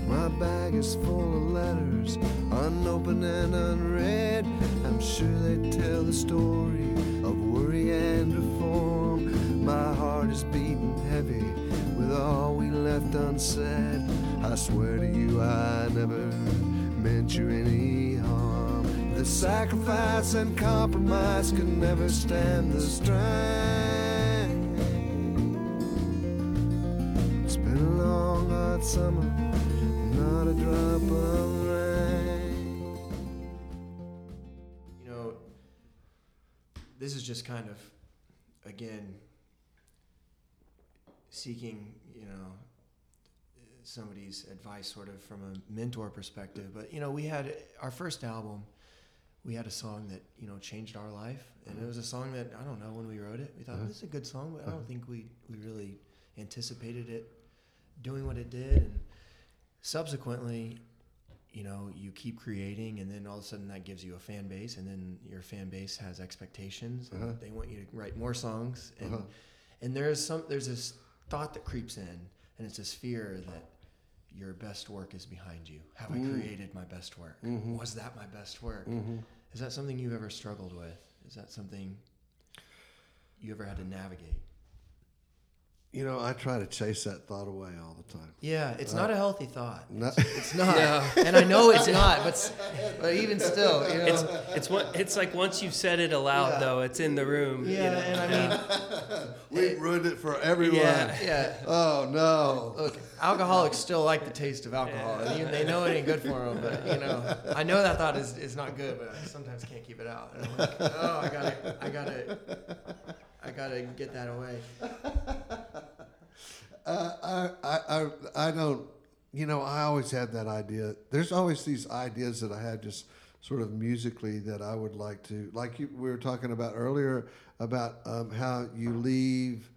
My bag is full of letters, unopened and unread. I'm sure they tell the story of worry and reform. My heart is beating heavy with all we left unsaid. I swear to you, I never meant you any harm. The sacrifice and compromise could never stand the strain. It's been a long, hot summer, not a drop of rain. You know, this is just kind of, again, seeking, you know, somebody's advice sort of from a mentor perspective. But, you know, we had our first album, we had a song that, you know, changed our life. And it was a song that, I don't know, when we wrote it, we thought, this is a good song, but I don't think we, we really anticipated it doing what it did. And subsequently, you know, you keep creating, and then all of a sudden that gives you a fan base, and then your fan base has expectations, Uh-huh. they want you to write more songs, and Uh-huh. and there's some there's this thought that creeps in, and it's this fear that your best work is behind you. Have I mm. created my best work? Mm-hmm. Was that my best work? Mm-hmm. Is that something you've ever struggled with? Is that something you ever had to navigate? You know, I try to chase that thought away all the time. Yeah, it's uh, not a healthy thought. No, It's not, and I know it's not, but but even still, you know. It's it's what it's like once you've said it aloud though, it's in the room. you yeah, know? and I mean, we ruined it for everyone. Yeah. yeah. Oh no. Look, alcoholics still like the taste of alcohol. and even they know it ain't good for them, but you know, I know that thought is, is not good, but I sometimes can't keep it out. And I'm like, oh, I gotta, I gotta, I gotta get that away. Uh, I, I, I, I don't, you know, I always had that idea. There's always these ideas that I had just sort of musically that I would like to, like you, we were talking about earlier about um, how you leave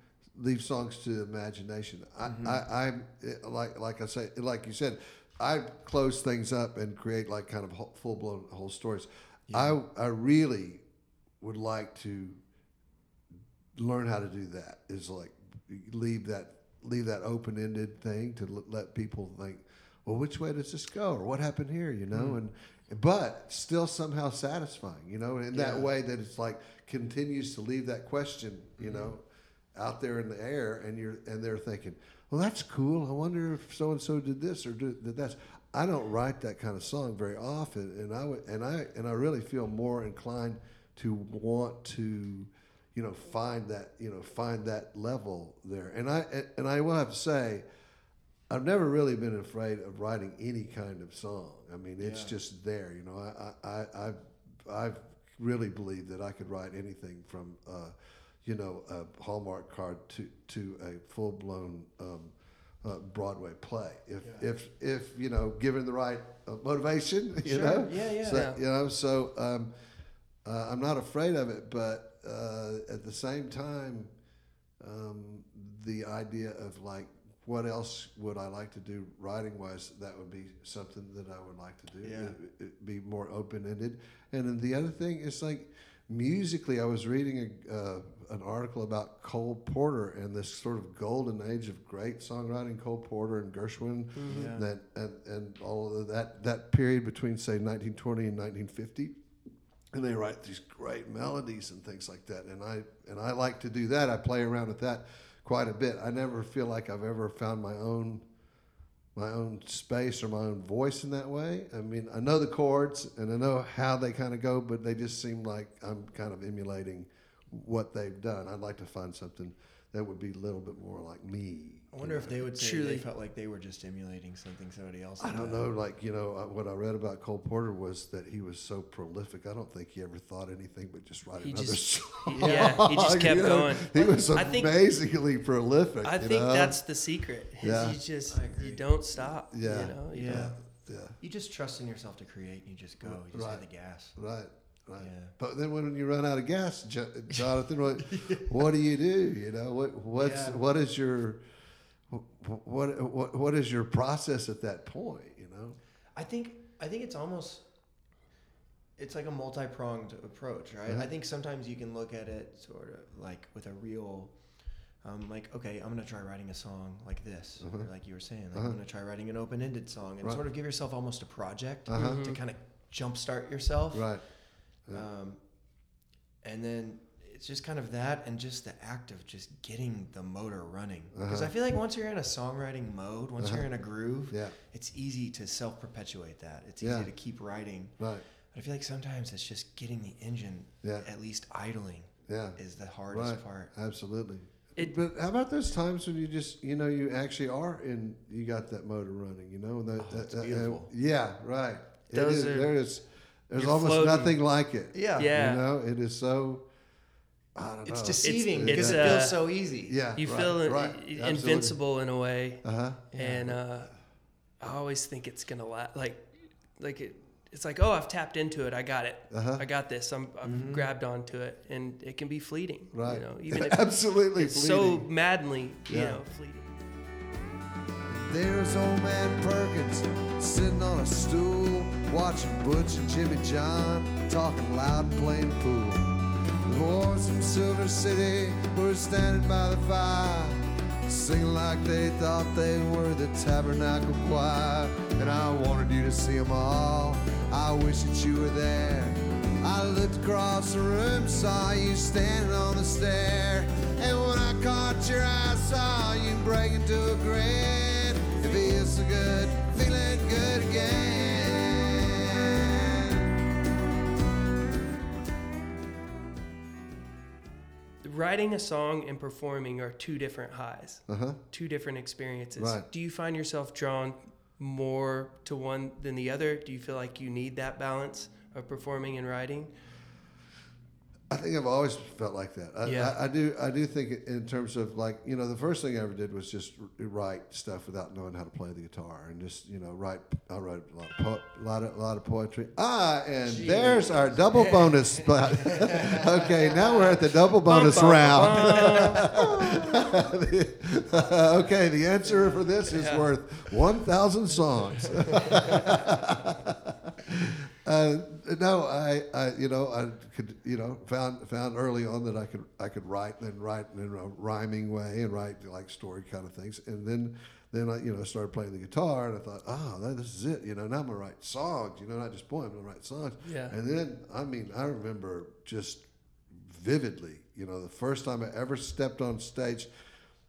leave songs to the imagination. I, I, I'm eh, like, like I say, like you said, I close things up and create like kind of full blown whole stories. I, I really would like to learn how to do that is like leave that leave that open-ended thing to l- let people think well which way does this go? Or what happened here? You know mm. and but still somehow satisfying you know in that way that it's like continues to leave that question you mm-hmm. know out there in the air and you're and they're thinking well that's cool. I wonder if so and so did this or did, did that. I don't write that kind of song very often and i would and i and i really feel more inclined to want to you know find that you know find that level there and i and i will have to say i've never really been afraid of writing any kind of song i mean it's just there you know i i i I've, I've really believed that i could write anything from uh you know a hallmark card to to a full-blown um uh, Broadway play, if if if you know, given the right uh, motivation, you Sure. know, Yeah, yeah. So, Yeah. you know, so um, uh, I'm not afraid of it, but uh, at the same time, um, the idea of like, what else would I like to do writing wise? That would be something that I would like to do. Yeah. It, it be more open ended. And then the other thing is like, musically, I was reading a, uh, an article about Cole Porter and this sort of golden age of great songwriting, Cole Porter and Gershwin, Yeah. that and, and all of that that period between say 1920 and 1950 and they write these great melodies and things like that. And i and i like to do that. I play around with that quite a bit. I never feel like i've ever found my own my own space or my own voice in that way. I mean i know the chords and i know how they kind of go but they just seem like i'm kind of emulating what they've done. I'd like to find something that would be a little bit more like me I wonder if they would say Truly. they felt like they were just emulating something somebody else. I don't done. know. Like you know, what I read about Cole Porter was that he was so prolific. I don't think he ever thought anything but just write He another just- song. he- yeah, he just kept You know, going. He was I think- amazingly prolific. I you think know? that's the secret. is Yeah. You just you don't stop. Yeah. You know. You Yeah. yeah, You just trust in yourself to create, and you just go. You just Right. hit the gas. right, right. Yeah. But then when you run out of gas, Jonathan, what what do you do? You know, what what's Yeah. what is your what what what is your process at that point? You know, I think I think it's almost it's like a multi-pronged approach, right? I think sometimes you can look at it sort of like with a real um, like okay, I'm gonna try writing a song like this, Uh-huh. like you were saying. Like Uh-huh. I'm gonna try writing an open-ended song and Right. sort of give yourself almost a project Uh-huh. to kind of jumpstart yourself. right? Yeah. Um, and then it's just kind of that and just the act of just getting the motor running. Because I Uh-huh. feel like once you're in a songwriting mode, once you're Uh-huh. in a groove, Yeah. it's easy to self perpetuate that. It's Yeah. easy to keep writing. Right. But I feel like sometimes it's just getting the engine Yeah. at least idling Yeah. is the hardest Right. part. Absolutely. It- but how about those times when you just, you know, you actually are in, you got that motor running, you know? that- Oh, that- it's that- beautiful. yeah, right. Those is- are- there is, there's you're almost floating. nothing like it. Yeah. Yeah. You know, it is so, I don't It's know. deceiving it's, because it uh, feels so easy. Yeah. You right, feel in- right. invincible in a way, Uh-huh. and uh, I always think it's gonna last. Like, like it. It's like, oh, I've tapped into it. I got it. Uh-huh. I got this. I'm, I've Mm-hmm. grabbed onto it, and it can be fleeting. Right. You know, even if Absolutely it's so fleeting. madly, you Yeah. know, fleeting. There's old man Perkins sitting on a stool, watching Butch and Jimmy John talking loud and playing pool. The boys from Silver City were standing by the fire, singing like they thought they were the Tabernacle Choir. And I wanted you to see them all. I wish that you were there. I looked across the room, saw you standing on the stair. And when I caught your eye, I saw you break into a grin. It feels so good, feeling good again. Writing a song and performing are two different highs, Uh-huh. two different experiences. Right. Do you find yourself drawn more to one than the other? Do you feel like you need that balance of performing and writing? I think I've always felt like that. I, Yeah. I, I do. I do think in terms of like you know the first thing I ever did was just write stuff without knowing how to play the guitar and just you know write. I wrote a lot of po- lot of lot of poetry. Ah, and there's our double bonus spot. okay, now we're at the double bonus round. okay, the answer for this is worth one thousand songs. Uh, no, I, I, you know, I could, you know, found found early on that I could I could write and write in a rhyming way and write like story kind of things, and then then I, you know, started playing the guitar, and I thought, oh, that, this is it, you know. Now I'm gonna write songs, you know, not just poems, I'm gonna write songs. Yeah. And then, I mean, I remember just vividly, you know, the first time I ever stepped on stage.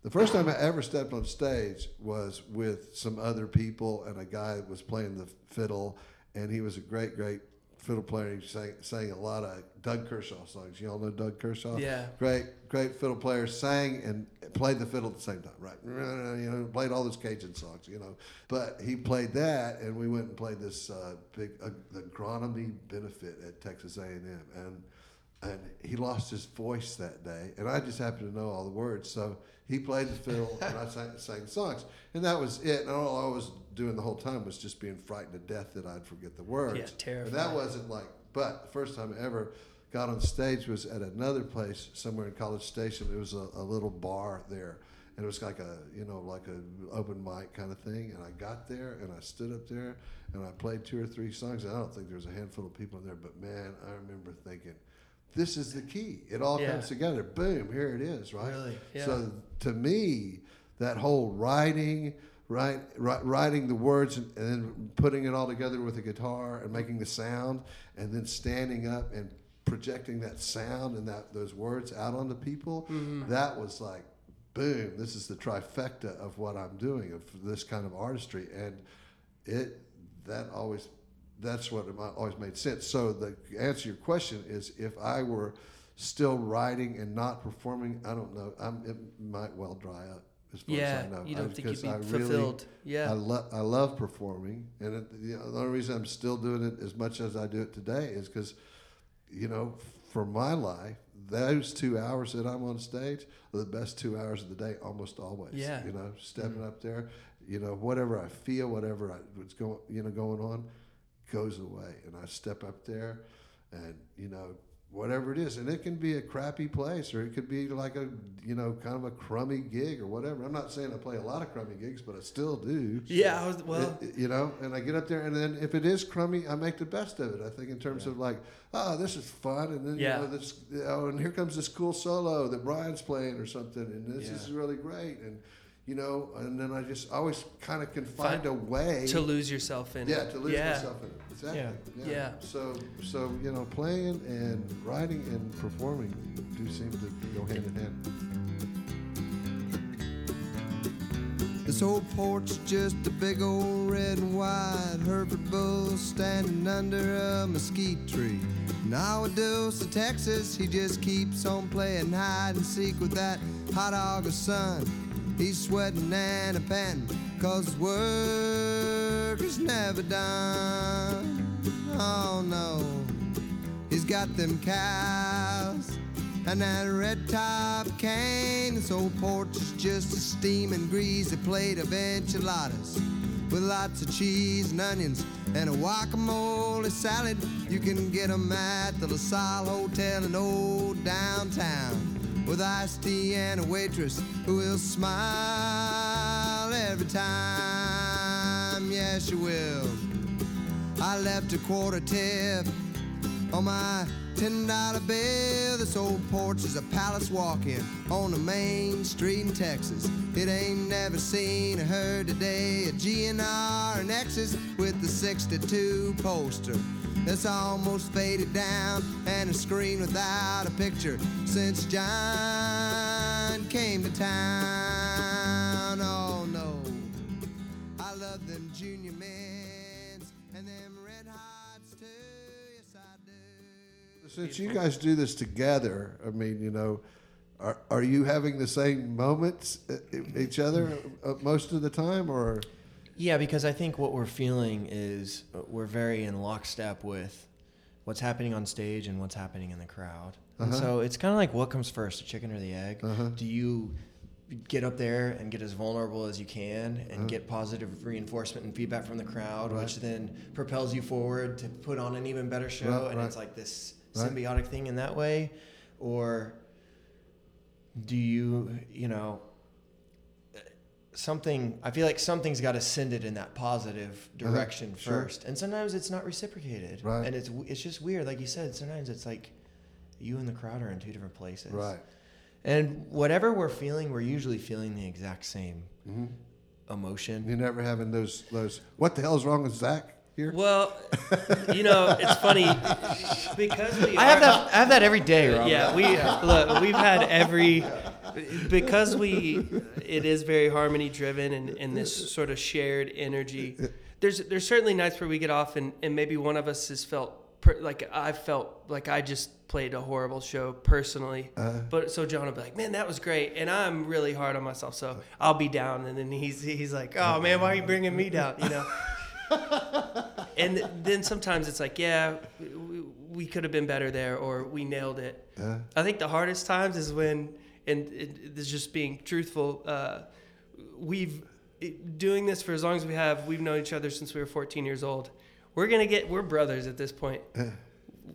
The first time I ever stepped on stage was with some other people, and a guy was playing the fiddle, and he was a great, great fiddle player. He sang, sang a lot of Doug Kershaw songs. You all know Doug Kershaw? Yeah. Great, great fiddle player. Sang and played the fiddle at the same time, right? You know, played all those Cajun songs, you know. But he played that, and we went and played this uh, big uh, the agronomy benefit at Texas A&M, and and he lost his voice that day, and I just happened to know all the words, so he played the fiddle and I sang, sang songs, and that was it. And all I was doing the whole time was just being frightened to death that I'd forget the words. Yeah, But terrified. that wasn't like. But the first time I ever got on stage was at another place somewhere in College Station. It was a, a little bar there, and it was like a you know like a open mic kind of thing. And I got there and I stood up there and I played two or three songs. And I don't think there was a handful of people in there, but man, I remember thinking this is the key. It all Yeah. comes together. Boom, here it is, right? Really? Yeah. So to me, that whole writing, right, ri- writing the words and, then putting it all together with a guitar and making the sound, and then standing up and projecting that sound and that those words out onto people, mm-hmm. that was like, boom, this is the trifecta of what I'm doing of this kind of artistry, and it that always that's what always made sense. So the answer to your question is if I were still writing and not performing, I don't know. I'm, it might well dry up. As far Yeah, as I know. you don't I- think you'd be I fulfilled. Yeah. I, lo- I love performing, and it, you know, the only reason I'm still doing it as much as I do it today is because, you know, for my life, those two hours that I'm on stage are the best two hours of the day, almost always. Yeah. You know, stepping mm. up there, you know, whatever I feel, whatever I, what's going, you know, going on, goes away, and I step up there, and you know, whatever it is, and it can be a crappy place, or it could be like a, you know, kind of a crummy gig or whatever. I'm not saying I play a lot of crummy gigs, but I still do. Yeah, I was, well, It- you know, and I get up there, and then if it is crummy, I make the best of it. I think in terms of like, oh, this is fun, and then Yeah. you know, this, oh, and here comes this cool solo that Brian's playing or something, and this Yeah. is really great, and you know, and then I just always kind of can find Find- a way to lose yourself in yeah, it. Yeah, to lose yeah. myself in it. Exactly. Yeah. Yeah. So, so you know, playing and writing and performing do seem to go hand in hand. This old porch just a big old red and white Hereford bull standing under a mesquite tree. Nowadays, Texas, he just keeps on playing hide and seek with that hot August sun. He's sweating and a panting, cause work is never done. Oh no, he's got them cows and that red top cane. This old porch is just a steaming greasy plate of enchiladas with lots of cheese and onions and a guacamole salad. You can get 'em at the LaSalle Hotel in old downtown with iced tea and a waitress who will smile every time. Yes, she will. I left a quarter tip on my ten dollar bill. This old porch is a palace walk-in on the main street in Texas. It ain't never seen or heard today a GNR and X's with the 62 poster. That's almost faded down and a screen without a picture since John came to town. Oh no, I love them Junior Mints and them red hots too. Yes, I do. Since you guys do this together, I mean, you know, are, are you having the same moments uh, each other uh, most of the time, or Yeah, because I think what we're feeling is uh, we're very in lockstep with what's happening on stage and what's happening in the crowd. And uh-huh. so it's kind of like what comes first, the chicken or the egg? Uh-huh. Do you get up there and get as vulnerable as you can and uh-huh. get positive reinforcement and feedback from the crowd, which then propels you forward to put on an even better show? Right, and right. it's like this Right. symbiotic thing in that way? Or do you, you know, something i feel like something's got to send it in that positive direction sure. first and sometimes it's not reciprocated Right. and it's it's just weird like you said sometimes it's like you and the crowd are in two different places right? and whatever we're feeling we're usually feeling the exact same Mm-hmm. emotion You're never having those those. What the hell is wrong with Zach here? Well, you know, it's funny because we i have that i have that every day Robert. Yeah, we look. We've had every because we it is very harmony driven and, and this sort of shared energy. There's there's certainly nights where we get off and, and maybe one of us has felt per, like I felt like I just played a horrible show personally. Uh-huh. But so John will be like, "Man, that was great," and I'm really hard on myself, so I'll be down, and then he's he's like, "Oh man, why are you bringing me down?" You know. and then sometimes it's like, yeah, we, we could have been better there, or we nailed it. Uh-huh. I think the hardest times is when, and it, it's just being truthful. Uh, we've it, doing this for as long as we have. We've known each other since we were 14 years old. We're gonna get. We're brothers at this point.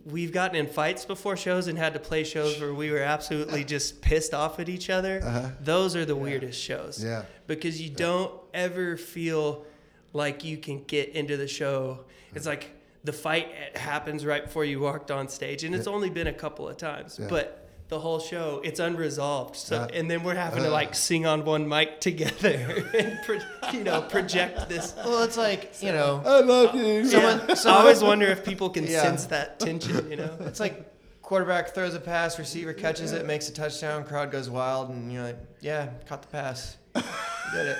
We've gotten in fights before shows and had to play shows where we were absolutely just pissed off at each other. Those are the weirdest shows Yeah. because you don't ever feel like you can get into the show. It's like the fight happens right before you walked on stage, and it's only been a couple of times, Yeah. but. The whole show, it's unresolved. So, Uh, and then we're having to like sing on one mic together and, pro- you know, project this. Well, it's like you know, I love you. someone, I someone always wonder if people can Yeah. sense that tension, you know? It's like quarterback throws a pass, receiver catches it, makes a touchdown, crowd goes wild, and you're like, yeah, caught the pass, did it.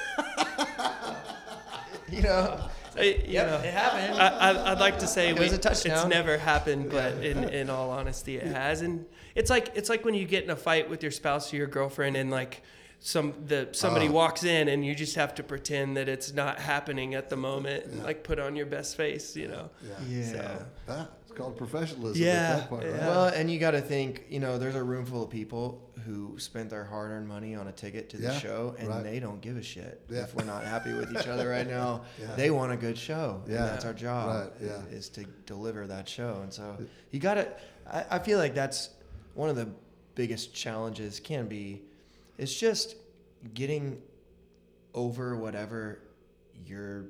you know, I- you yep, know, it happened. I, I, I'd like to say It we, was a it's never happened, but in, in all honesty, it has. And it's like it's like when you get in a fight with your spouse or your girlfriend, and like some the somebody Oh. walks in, and you just have to pretend that it's not happening at the moment, and like put on your best face, you know. Yeah. yeah. So, Ah, it's called professionalism Yeah, at that point, right? yeah. Well, and you got to think, you know, there's a room full of people who spent their hard-earned money on a ticket to the Yeah, show, and right. they don't give a shit Yeah. if we're not happy with each other right now. Yeah. They want a good show, Yeah. and that's our job. Right, i- yeah. is to deliver that show, and so you got to. I, I feel like that's one of the biggest challenges. Can be, is just getting over whatever you're.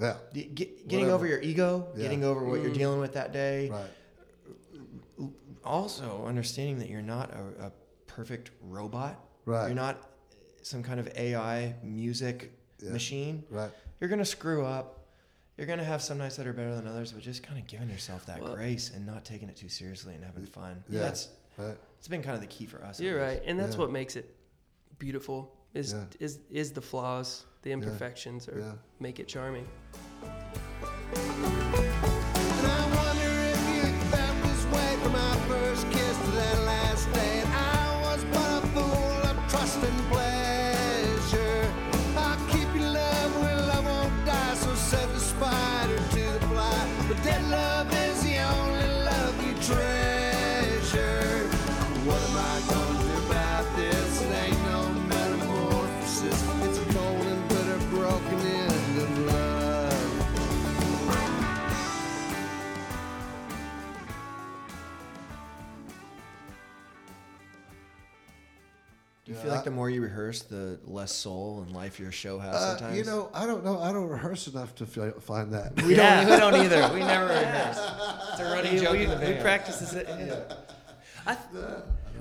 Yeah. Get, getting Whatever. over your ego, Yeah. getting over what you're Mm. dealing with that day, Right. also understanding that you're not a, a perfect robot. Right. You're not some kind of AI music Yeah. machine. Right. You're gonna screw up. You're gonna have some nights that are better than others, but just kind of giving yourself that Well- grace and not taking it too seriously and having fun. Yeah. That's Right. it's been kind of the key for us. you're right, and that's Yeah. what makes it beautiful. Is Yeah. is is the flaws, the imperfections, or Yeah. make it charming. Like the more you rehearse, the less soul and life your show has Uh, sometimes? you know, I don't know. I don't rehearse enough to fi- find that. we Yeah. don't. We don't either. We never rehearse. It's a running we, joke we, in the we practice this. yeah. I, th-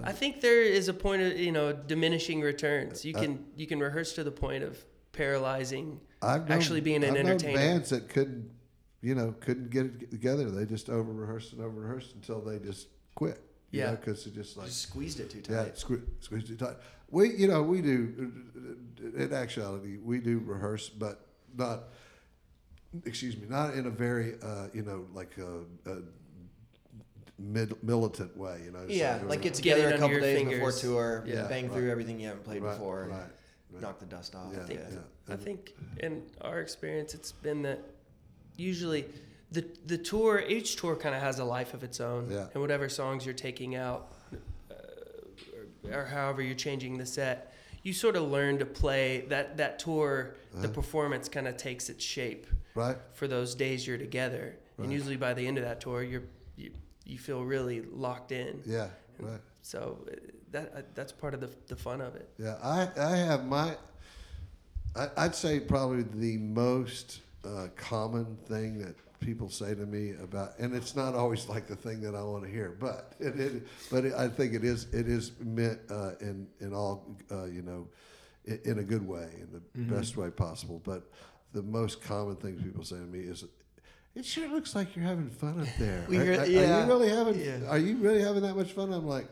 I think there is a point of you know diminishing returns. You can you can rehearse to the point of paralyzing. I've known, actually being an I've known entertainer. bands that couldn't, you know, couldn't get it together. They just over rehearsed and over rehearsed until they just quit. You Yeah. because it just like Just squeezed it too yeah, tight. sque- squeezed it tight. We, you know, we do. In actuality, we do rehearse, but not. Excuse me, not in a very, uh, you know, like a, a mid, militant way. You know. Yeah, so- like get Get together it a couple days fingers. before tour, Yeah. bang Right. through everything you haven't played Right, before, right, right. knock the dust off. Yeah, think- yeah. I think in our experience, it's been that usually the the tour each tour kind of has a life of its own, Yeah. and whatever songs you're taking out, uh, or, or however you're changing the set, you sort of learn to play that that tour. The Uh-huh. performance kind of takes its shape Right. for those days you're together, and usually by the end of that tour, you're you, you feel really locked in. Yeah. Right. So uh, that uh, that's part of the the fun of it. Yeah, I, I have my, I, I'd say probably the most uh, common thing that people say to me about, and it's not always like the thing that I want to hear, but it, it but it, I think it is it is meant uh, in in all uh, you know, in, in a good way, in the best way possible. But the most common thing people say to me is. It sure looks like you're having fun up there. We are, hear- are- are you really having? Yeah. Are you really having that much fun? I'm like,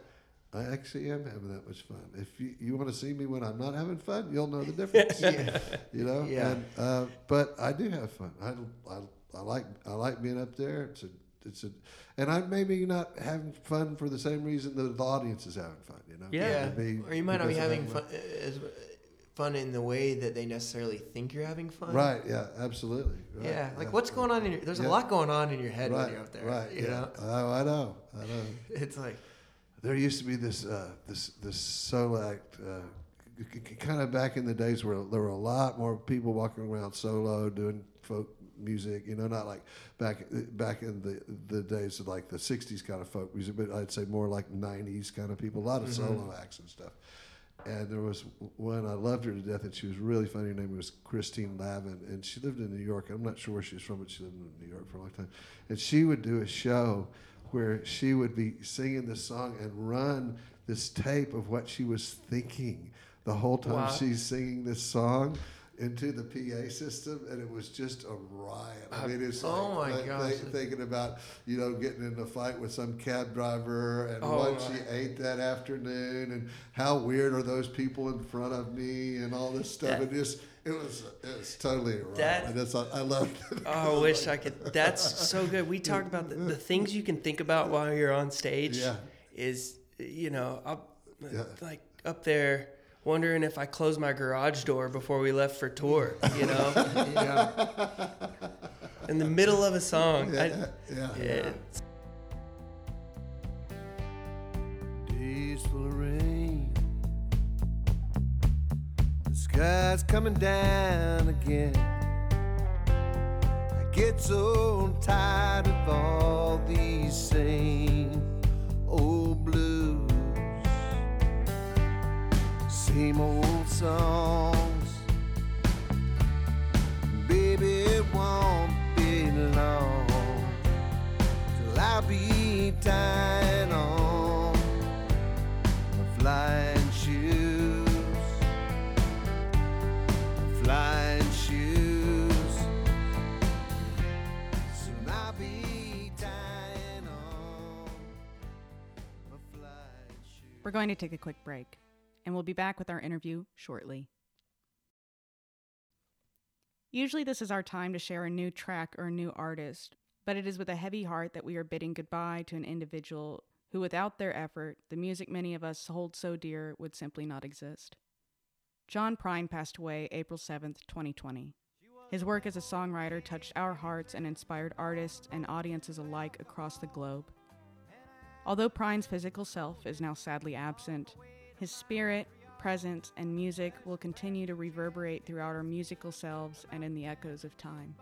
I actually am having that much fun. If you, you want to see me when I'm not having fun, you'll know the difference. You know. Yeah. And, uh, but I do have fun. I, I, I like I like being up there. It's a it's a, and I'm maybe not having fun for the same reason that the audience is having fun. You know. Yeah. It'd be or you might not be having fun, as, fun in the way that they necessarily think you're having fun. Right. Yeah. Absolutely. Right, Yeah, like what's going on in your? There's Yeah. a lot going on in your head Right. when you're up there. Right. You yeah. know, Oh, I know. I know. it's like There used to be this uh, this this solo act, uh, kind of back in the days where there were a lot more people walking around solo doing folk music. You know, not like back back in the the days of like the '60s kind of folk music, but I'd say more like '90s kind of people. A lot of mm-hmm. solo acts and stuff. And there was one I loved her to death, and she was really funny. Her name was Christine Lavin, and she lived in New York. I'm not sure where she was from, but she lived in New York for a long time. And she would do a show where she would be singing this song and run this tape of what she was thinking the whole time Wow. she's singing this song into the PA system, and it was just a riot. I mean, it's uh, oh like, Oh my like gosh. thi- thinking about you know getting in a fight with some cab driver and Oh what my. she ate that afternoon, and how weird are those people in front of me, and all this stuff. That- it just it was it was totally a riot. That- that's I loved it. Oh, I wish I could. That's so good. We talk about the, the things you can think about while you're on stage. Yeah. Is you know up Yeah. like up there wondering if I closed my garage door before we left for tour. You know, yeah. in the middle of a song. I, yeah, yeah. yeah. Days full of rain. The sky's coming down again. I get so tired of all these same Same old songs. Baby, it won't be long till I'll be on my flying. We're going to take a quick break, and we'll be back with our interview shortly. Usually, this is our time to share a new track or a new artist, but it is with a heavy heart that we are bidding goodbye to an individual who, without their effort, the music many of us hold so dear would simply not exist. John Prine passed away April 7th, 2020. His work as a songwriter touched our hearts and inspired artists and audiences alike across the globe. Although Prine's physical self is now sadly absent, his spirit, presence, and music will continue to reverberate throughout our musical selves and in the echoes of time.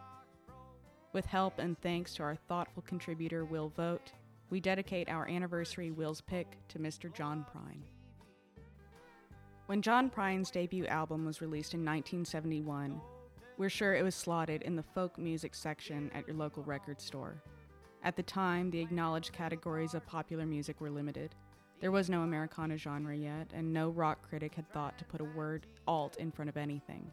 With help and thanks to our thoughtful contributor, Will Vote, we dedicate our anniversary Will's Pick to Mr. John Prine. When John Prine's debut album was released in 1971, we're sure it was slotted in the folk music section at your local record store. At the time, the acknowledged categories of popular music were limited. There was no Americana genre yet, and no rock critic had thought to put a word alt in front of anything.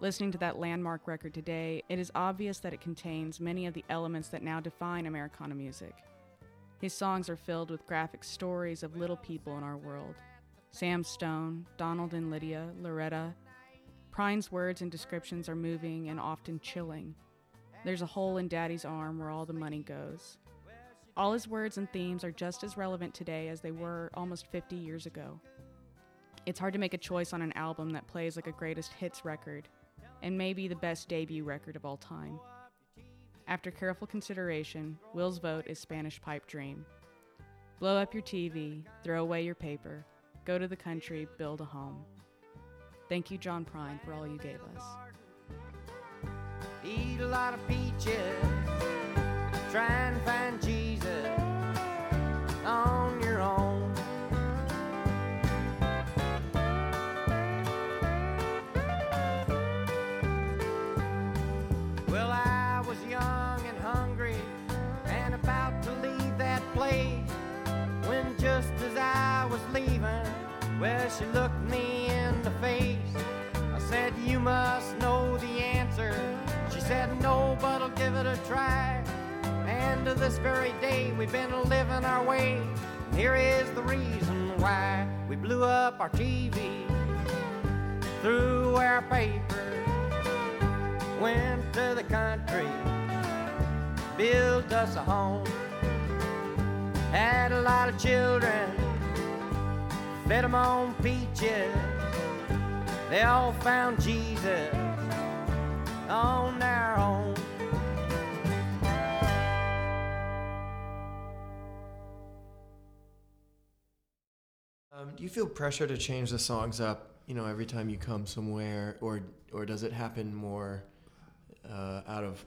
Listening to that landmark record today, it is obvious that it contains many of the elements that now define Americana music. His songs are filled with graphic stories of little people in our world Sam Stone, Donald and Lydia, Loretta. Prine's words and descriptions are moving and often chilling. There's a hole in Daddy's arm where all the money goes. All his words and themes are just as relevant today as they were almost 50 years ago. It's hard to make a choice on an album that plays like a greatest hits record, and maybe the best debut record of all time. After careful consideration, Will's vote is Spanish Pipe Dream. Blow up your TV, throw away your paper, go to the country, build a home. Thank you, John Prine, for all you gave us. Eat a lot of peaches. Try and find Jesus on your own. Well, I was young and hungry and about to leave that place when just as I was leaving, well, she looked me in the face. I said, You must know the answer. She said, No, but I'll give it a try. And to this very day, we've been living our way. And here is the reason why we blew up our TV, threw our paper, went to the country, built us a home, had a lot of children, fed 'em on peaches. They all found Jesus on their do you feel pressure to change the songs up? You know, every time you come somewhere, or or does it happen more uh, out of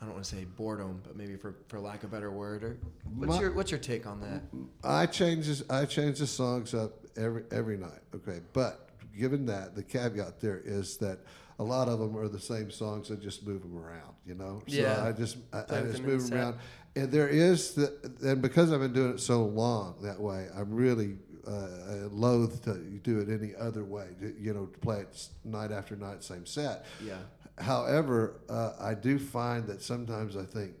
I don't want to say boredom, but maybe for, for lack of a better word. Or what's My- your what's your take on that? I change this, I change the songs up every every night. Okay, but given that the caveat there is that a lot of them are the same songs. I just move them around. You know, so Yeah. I just I, I just move them around. And there is the and because I've been doing it so long that way, I'm really uh, loath to do it any other way. You know, to play it night after night, same set. Yeah. However, uh, I do find that sometimes I think,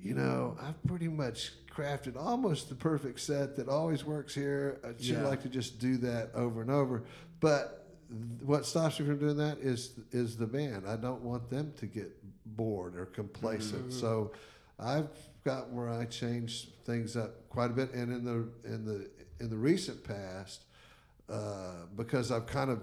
you know, I've pretty much crafted almost the perfect set that always works here. I should Yeah. like to just do that over and over. But th- what stops me from doing that is is the band. I don't want them to get bored or complacent. So I've got where I change things up quite a bit, and in the in the in the recent past uh, because I've kind of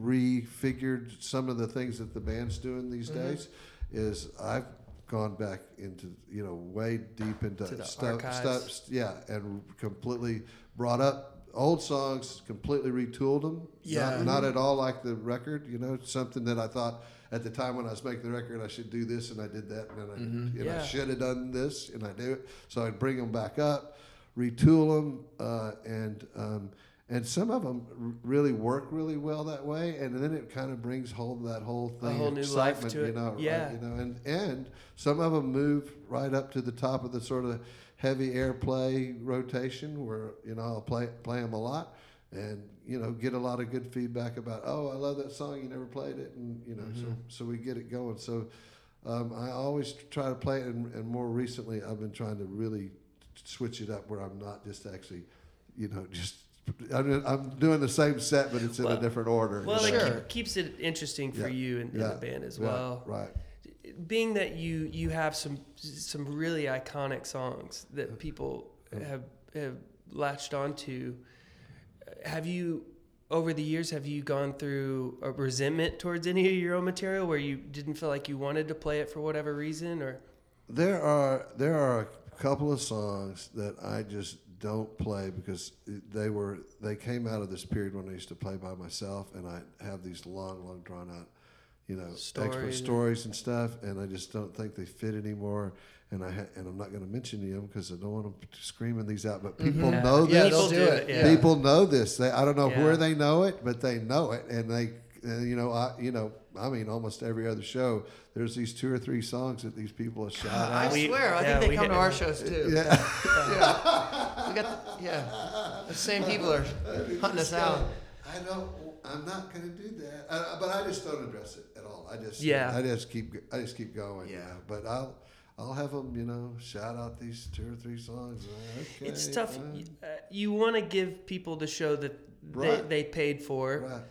refigured some of the things that the band's doing these Mm-hmm. days. Is I've gone back into you know way deep into stuff, stuff, yeah, and completely brought up old songs, completely retooled them. Yeah. not, not at all like the record. You know, something that I thought at the time when I was making the record, I should do this, and I did that, and, then I, and Yeah. I should have done this, and I do it. So I'd bring them back up, retool them, uh, and um, and some of them r- really work really well that way, and then it kind of brings whole that whole thing, whole new life excitement, to you it. know, right, Yeah. you know, and and some of them move right up to the top of the sort of heavy airplay rotation, where you know I'll play play them a lot, and you know get a lot of good feedback about, oh, I love that song, you never played it, and you know, so so we get it going. So um, I always try to play it, and, and more recently I've been trying to really switch it up where I'm not just actually, you know, just. I'm, I'm doing the same set, but it's in Well- a different order. Well, it Sure. keep, keeps it interesting for Yeah. you and, Yeah. the band as Yeah, well. Right. Being that you you have some some really iconic songs that people have have latched onto, have you over the years have you gone through a resentment towards any of your own material where you didn't feel like you wanted to play it for whatever reason or There are there are couple of songs that I just don't play because they were they came out of this period when I used to play by myself, and I have these long, long drawn out, you know, expert Stories. stories and stuff, and I just don't think they fit anymore. And I ha- and I'm not going to mention them because I don't want them screaming these out, but people Yeah. know Yeah, this. they'll People do do it. it, yeah. People know this. They, I don't know Yeah. where they know it, but they know it, and they, and, you know, I, you know, I mean, almost every other show, there's these two or three songs that these people have shout I out. We- swear, I yeah, think they come hit to our shows too. Yeah, Yeah. We got the, yeah. The same people are hunting us out. I don't. I'm not going to do that, uh, but I just don't address it at all. I just, Yeah. I just keep, I just keep going. you Yeah. know. But I'll, I'll have them, you know, shout out these two or three songs. Okay, it's tough uh, uh, you want to give people the show that Right. they, they paid for right.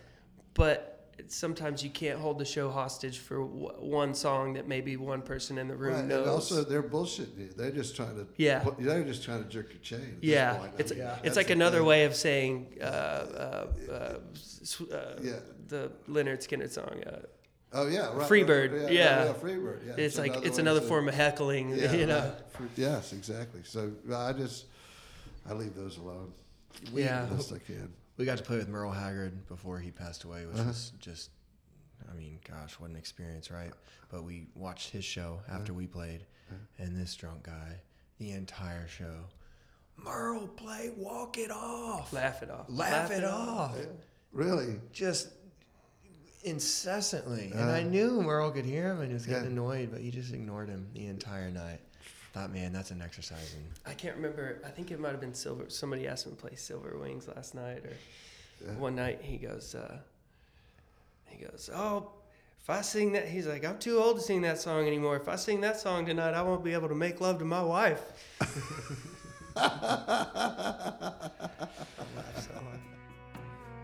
but sometimes you can't hold the show hostage for w- one song that maybe one person in the room Right, knows. and also they're bullshitting you. They're just trying to. Yeah. put- they're just trying to jerk your chain. Yeah. I it's mean, it's like another thing. way of saying uh, uh, uh, uh, Yeah. the Lynyrd Skynyrd song. Uh, Oh yeah, right. Freebird, right, yeah. yeah, Freebird. Yeah, it's like it's another form of heckling. Yeah, you know. right. Yes, exactly. So I just I leave those alone. Yeah. best I can. We got to play with Merle Haggard before he passed away, which Uh-huh. was just, I mean, gosh, what an experience, right? But we watched his show uh-huh. after we played, uh-huh. and this drunk guy, the entire show, Merle, play Walk It Off. Laugh it off. Laugh it off. Really? Just incessantly. and I uh-huh. knew Merle could hear him and he was getting Yeah. annoyed, but he just ignored him the entire night. Thought, man, that's an exercise in I can't remember. I think it might have been Silver. Somebody asked him to play Silver Wings last night, or one night. He goes, uh, he goes, oh, if I sing that, he's like, I'm too old to sing that song anymore. If I sing that song tonight, I won't be able to make love to my wife.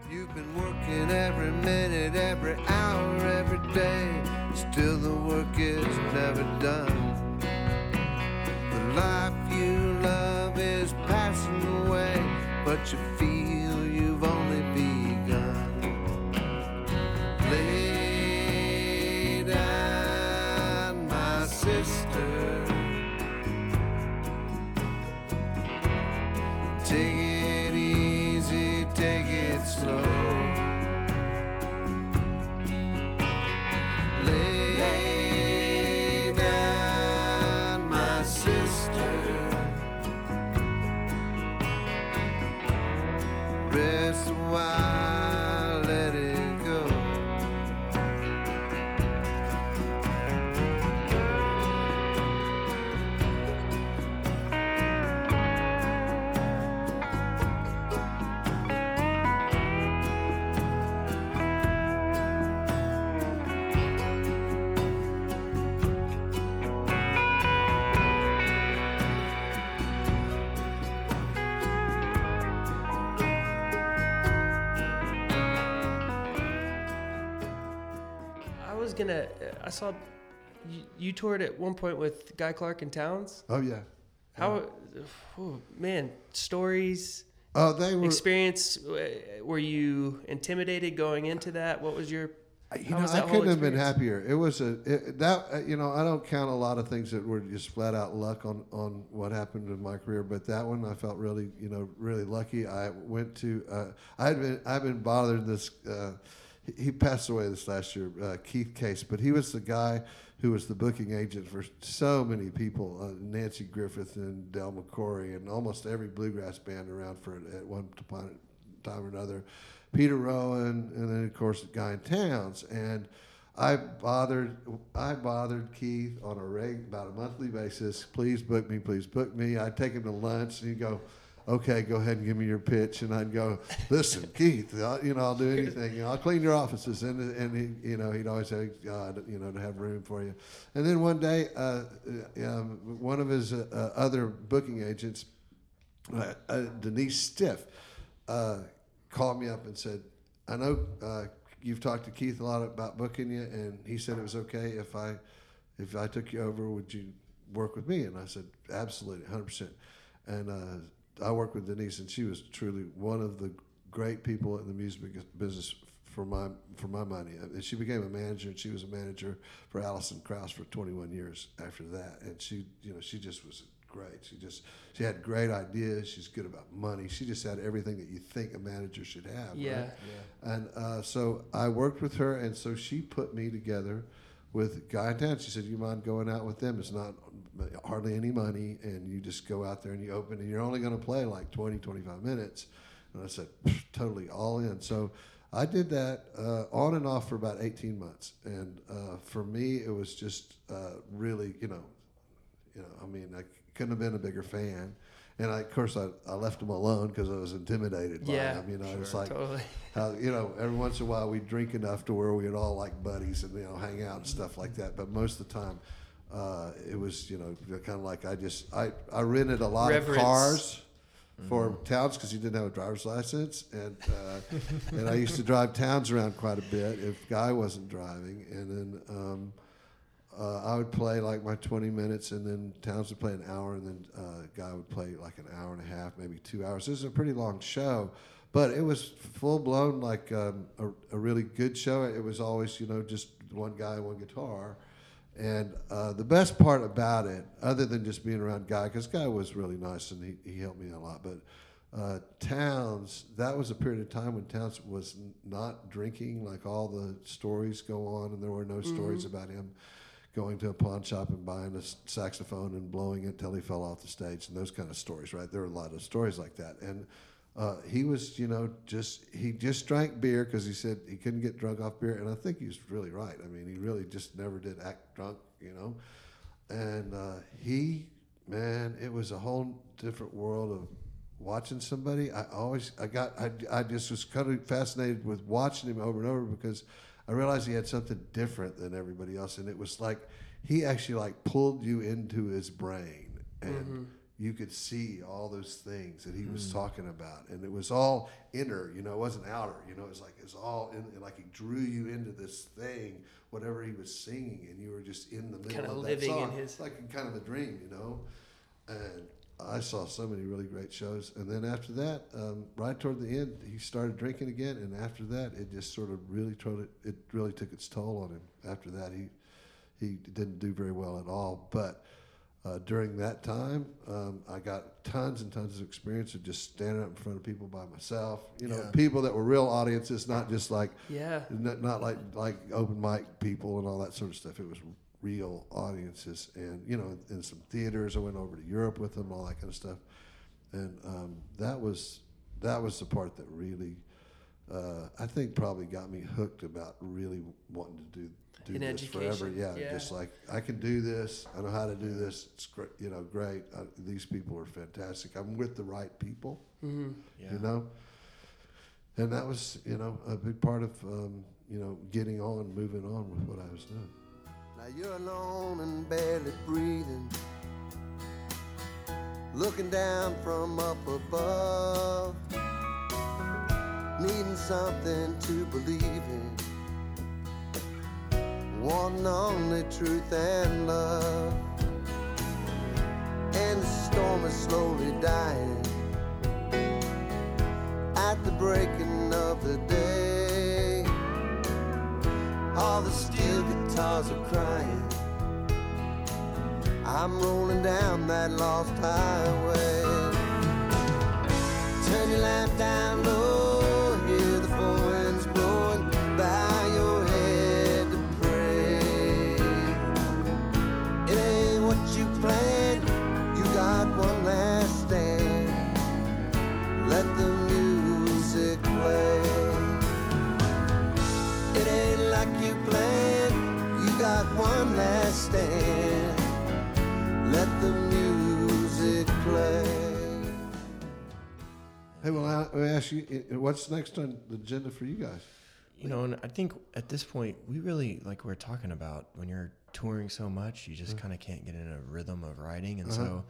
You've been working every minute, every hour, every day. Still, the work is never done. Life you love is passing away, but you feel you've only begun. Lay down, my sister. You, toured at one point with Guy Clark and Townes. Oh yeah. How, oh, man, stories, Oh, they were. experience. uh, Were you intimidated going into that? What was your? You know, I couldn't have been happier. It was a it, that uh, you know I don't count a lot of things that were just flat out luck on on what happened in my career, but that one I felt really you know really lucky. I went to uh, I had been I've been bothered this. Uh, he- he passed away this last year, uh, Keith Case, but he was the guy who was the booking agent for so many people, uh, Nanci Griffith and Del McCoury, and almost every bluegrass band around for at one time or another. Peter Rowan, and then of course Guy in Townes, and I bothered I bothered Keith on a reg about a monthly basis. Please book me, please book me. I'd take him to lunch, and he'd go, "Okay, go ahead and give me your pitch." And I'd go, "Listen, Keith, i you know I'll do anything. You know, I'll clean your offices." And and he, you know he'd always say, "God, you know, to have room for you." And then one day, uh, uh, um, one of his uh, uh, other booking agents uh, uh, Denise Stiff uh, called me up and said, "I know uh, you've talked to Keith a lot about booking you, and he said it was okay if I if I took you over, would you work with me?" And I said, "Absolutely, 100 percent." And uh, I worked with Denise, and she was truly one of the great people in the music business for my for my money. And she became a manager, and she was a manager for Alison Krauss for 21 years after that. And she, you know, she just was great. She just she had great ideas. She's good about money. She just had everything that you think a manager should have. Yeah. right? And uh, so I worked with her, and so she put me together with Guy and Town. She said, "You mind going out with them? It's not hardly any money, and you just go out there and you open, and you're only going to play like 20, 25 minutes." And I said, "Totally all in." So I did that uh, on and off for about 18 months, and uh, for me, it was just uh, really, you know, you know, I mean, I couldn't have been a bigger fan. And I, of course, I, I left him alone because I was intimidated by Yeah, him. You know, it's like Totally. how you know every once in a while we'd drink enough to where we'd all like buddies and you know hang out and stuff like that. But most of the time, uh, it was you know kind of like I just I I rented a lot Reverence. of cars for Townes because he didn't have a driver's license and uh, and I used to drive Townes around quite a bit if Guy wasn't driving and then. Um, uh, I would play like my 20 minutes, and then Townes would play an hour, and then uh, Guy would play like an hour and a half, maybe two hours. This is a pretty long show, but it was full blown like um, a, a really good show. It was always, you know, just one guy, one guitar. And uh, the best part about it, other than just being around Guy, because Guy was really nice and he, he helped me a lot, but uh, Townes, that was a period of time when Townes was n- not drinking, like all the stories go on, and there were no stories about him going to a pawn shop and buying a s- saxophone and blowing it till he fell off the stage and those kind of stories, right? There were a lot of stories like that. And uh, he was, you know, just, he just drank beer because he said he couldn't get drunk off beer. And I think he was really right. I mean, he really just never did act drunk, you know? And uh, he, man, it was a whole different world of watching somebody. I always, I got, I, I just was kind of fascinated with watching him over and over because I realized he had something different than everybody else, and it was like he actually like pulled you into his brain, and you could see all those things that he was talking about, and it was all inner, you know, it wasn't outer, you know, it was like it was all in, like he drew you into this thing, whatever he was singing, and you were just in the middle Kinda of living that in song, his- like kind of a dream, you know, and I saw so many really great shows. And then after that, um, right toward the end, he started drinking again. And after that, it just sort of really tried it, it really took its toll on him. After that, he he didn't do very well at all. But uh, during that time, um, I got tons and tons of experience of just standing up in front of people by myself. You know, Yeah. people that were real audiences, not just like Yeah. not, not like like open mic people and all that sort of stuff. It was real audiences, and you know, in some theaters. I went over to Europe with them, all that kind of stuff, and um, that was that was the part that really, uh, I think, probably got me hooked about really wanting to do do In this forever. Yeah, yeah. just like I can do this. I know how to do this. It's great. You know, great. Uh, these people are fantastic. I'm with the right people. hmm Yeah. You know, and that was you know a big part of um, you know getting on, moving on with what I was doing. Now you're alone and barely breathing. Looking down from up above. Needing something to believe in. Wanting only truth and love. And the storm is slowly dying. At the breaking of the day. All the steel guitars are crying. I'm rolling down that lost highway. Turn your lamp down low, Hey, well, I, I ask you, what's next on the agenda for you guys? You know, and I think at this point, we really, like we are talking about, when you're touring so much, you just mm. kind of can't get in a rhythm of writing. And uh-huh. so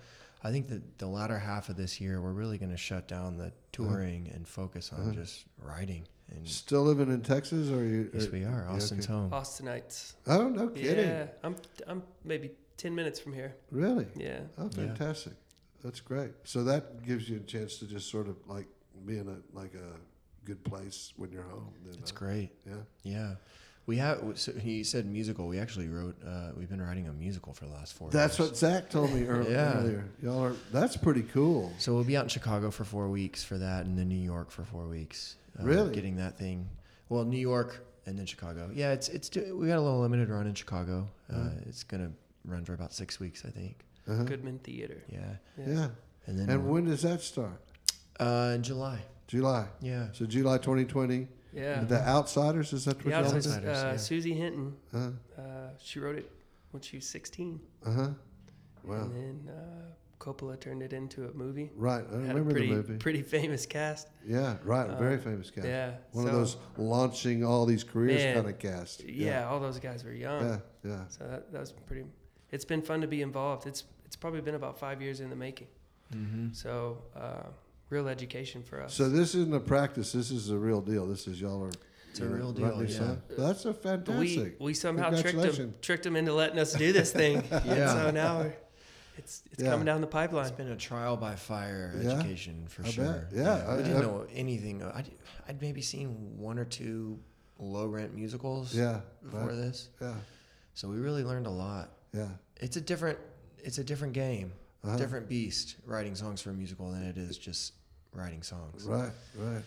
I think that the latter half of this year, we're really going to shut down the uh-huh. touring and focus on uh-huh. just writing. And Still living in Texas, or you? yes, or- we are. yeah, Austin's okay. home. Austinites. Oh, no kidding. Yeah, I'm I'm maybe ten minutes from here. Really? Yeah. Oh, Yeah. That's great. So that gives you a chance to just sort of like be in a like a good place when you're home. Then, huh? great. Yeah. Yeah. We have, so he said musical. We actually wrote, uh, we've been writing a musical for the last four That's years. what Zach told me ear- Yeah. earlier. Y'all are. That's pretty cool. So we'll be out in Chicago for four weeks for that, and then New York for four weeks. uh, Really? Getting that thing. Well, New York and then Chicago. Yeah, it's it's we got a little limited run in Chicago. Uh, it's gonna run for about six weeks, I think. Uh-huh. Goodman Theater. Yeah, Yeah. and then And when does that start? uh, in July. July. Yeah. So July 2020. Yeah. The Outsiders. Is that what The y'all Outsiders, did? Uh, yeah. Susie Hinton. Uh Uh, she wrote it when she was 16. Uh huh. Wow. And then uh, Coppola turned it into a movie. Right. I Had remember a pretty, the movie. pretty famous cast. Yeah. Right. uh, Very famous cast. Yeah. One of those launching all these careers Man, kind of cast. Yeah, all those guys were young. Yeah. Yeah. So that, that was pretty. It's been fun to be involved. It's it's probably been about five years in the making. Mm-hmm. So uh, real education for us. So this isn't a practice. This is a real deal. This is y'all are. It's a real deal, these yeah. songs. That's a fantastic. we somehow tricked them tricked them into letting us do this thing. And Yeah. so now it's it's Yeah. coming down the pipeline. It's been a trial by fire Yeah, education for I bet. sure. Yeah, I- we didn't I- know anything. I'd, I'd maybe seen one or two low rent musicals yeah. before Right. this, Yeah. so we really learned a lot. Yeah. It's a different, it's a different game, Uh-huh. different beast writing songs for a musical than it is just writing songs. Right, right,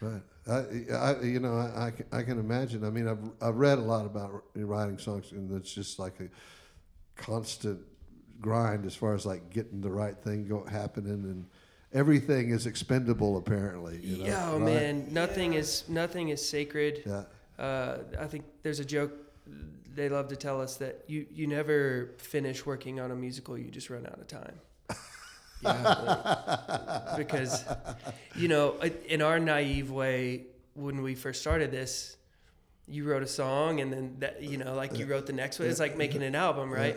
right. I, I you know, I, I, can, I can imagine. I mean, I've, I've read a lot about writing songs, and it's just like a constant grind as far as like getting the right thing go, happening, and everything is expendable apparently. You know, yeah, oh, right? man, nothing is nothing is sacred. Yeah, Uh, I think there's a joke they love to tell us that you you never finish working on a musical, you just run out of time. Yeah, because you know in our naive way when we first started this you wrote a song and then that you know like you wrote the next one. It's like making an album right?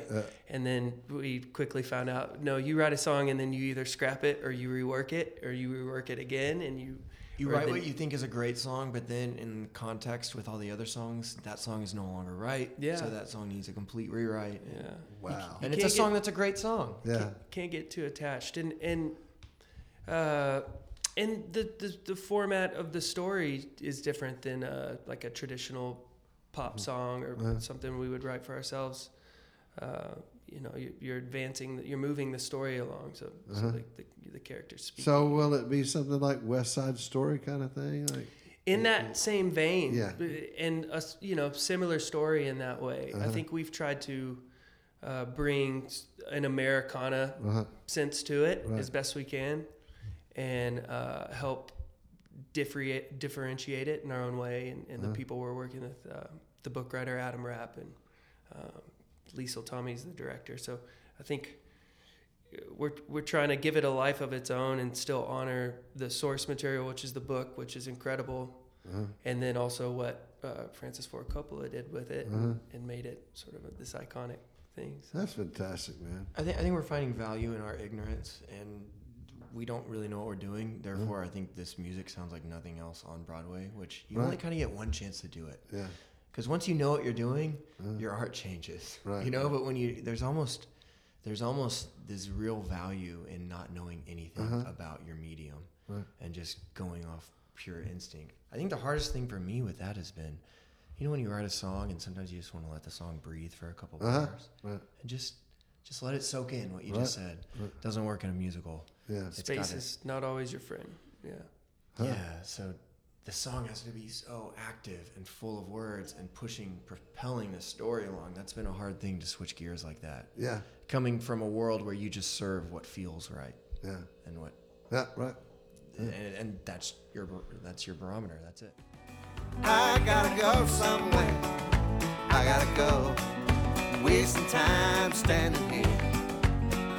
And then we quickly found out no you write a song and then you either scrap it or you rework it or you rework it again and you you write what you think is a great song, but then in context with all the other songs, that song is no longer right. Yeah. So that song needs a complete rewrite. yeah wow. And You it's a song get- that's a great song. Yeah, can't, can't get too attached and and uh and the, the the format of the story is different than uh like a traditional pop song or Yeah. something we would write for ourselves uh you know you, you're advancing you're moving the story along so, so Uh-huh. the, the, the characters speak So will it be something like West Side Story kind of thing? Like, in that same vein Yeah. and a you know similar story in that way i Uh-huh. think we've tried to uh, bring an americana uh-huh. sense to it Right. as best we can and uh, help differentiate differentiate it in our own way. And, and the people we're working with, uh, the book writer Adam Rapp and um, Liesl Tommy's the director. So I think we're we're trying to give it a life of its own and still honor the source material, which is the book, which is incredible, Uh-huh. and then also what uh, Francis Ford Coppola did with it Uh-huh. and, and made it sort of this iconic thing. So. That's fantastic, man. I think I think we're finding value in our ignorance, and we don't really know what we're doing. Therefore, I think this music sounds like nothing else on Broadway, which you only kind of get one chance to do it. Yeah. Because once you know what you're doing, your art changes. Right. You know, but when you there's almost there's almost this real value in not knowing anything Uh-huh. about your medium Right. and just going off pure instinct. I think the hardest thing for me with that has been, you know, when you write a song and sometimes you just want to let the song breathe for a couple of Uh-huh. hours Right. and just just let it soak in what you just said. Right. Doesn't work in a musical. Yeah. It's Space gotta- is not always your friend. Yeah. Huh. Yeah, so the song has to be so active and full of words and pushing, propelling the story along. That's been a hard thing to switch gears like that. Yeah. Coming from a world where you just serve what feels right Yeah. and what, Yeah. Right. and, and that's your that's your barometer. That's it. I gotta go somewhere. I gotta go. Wasting time standing here.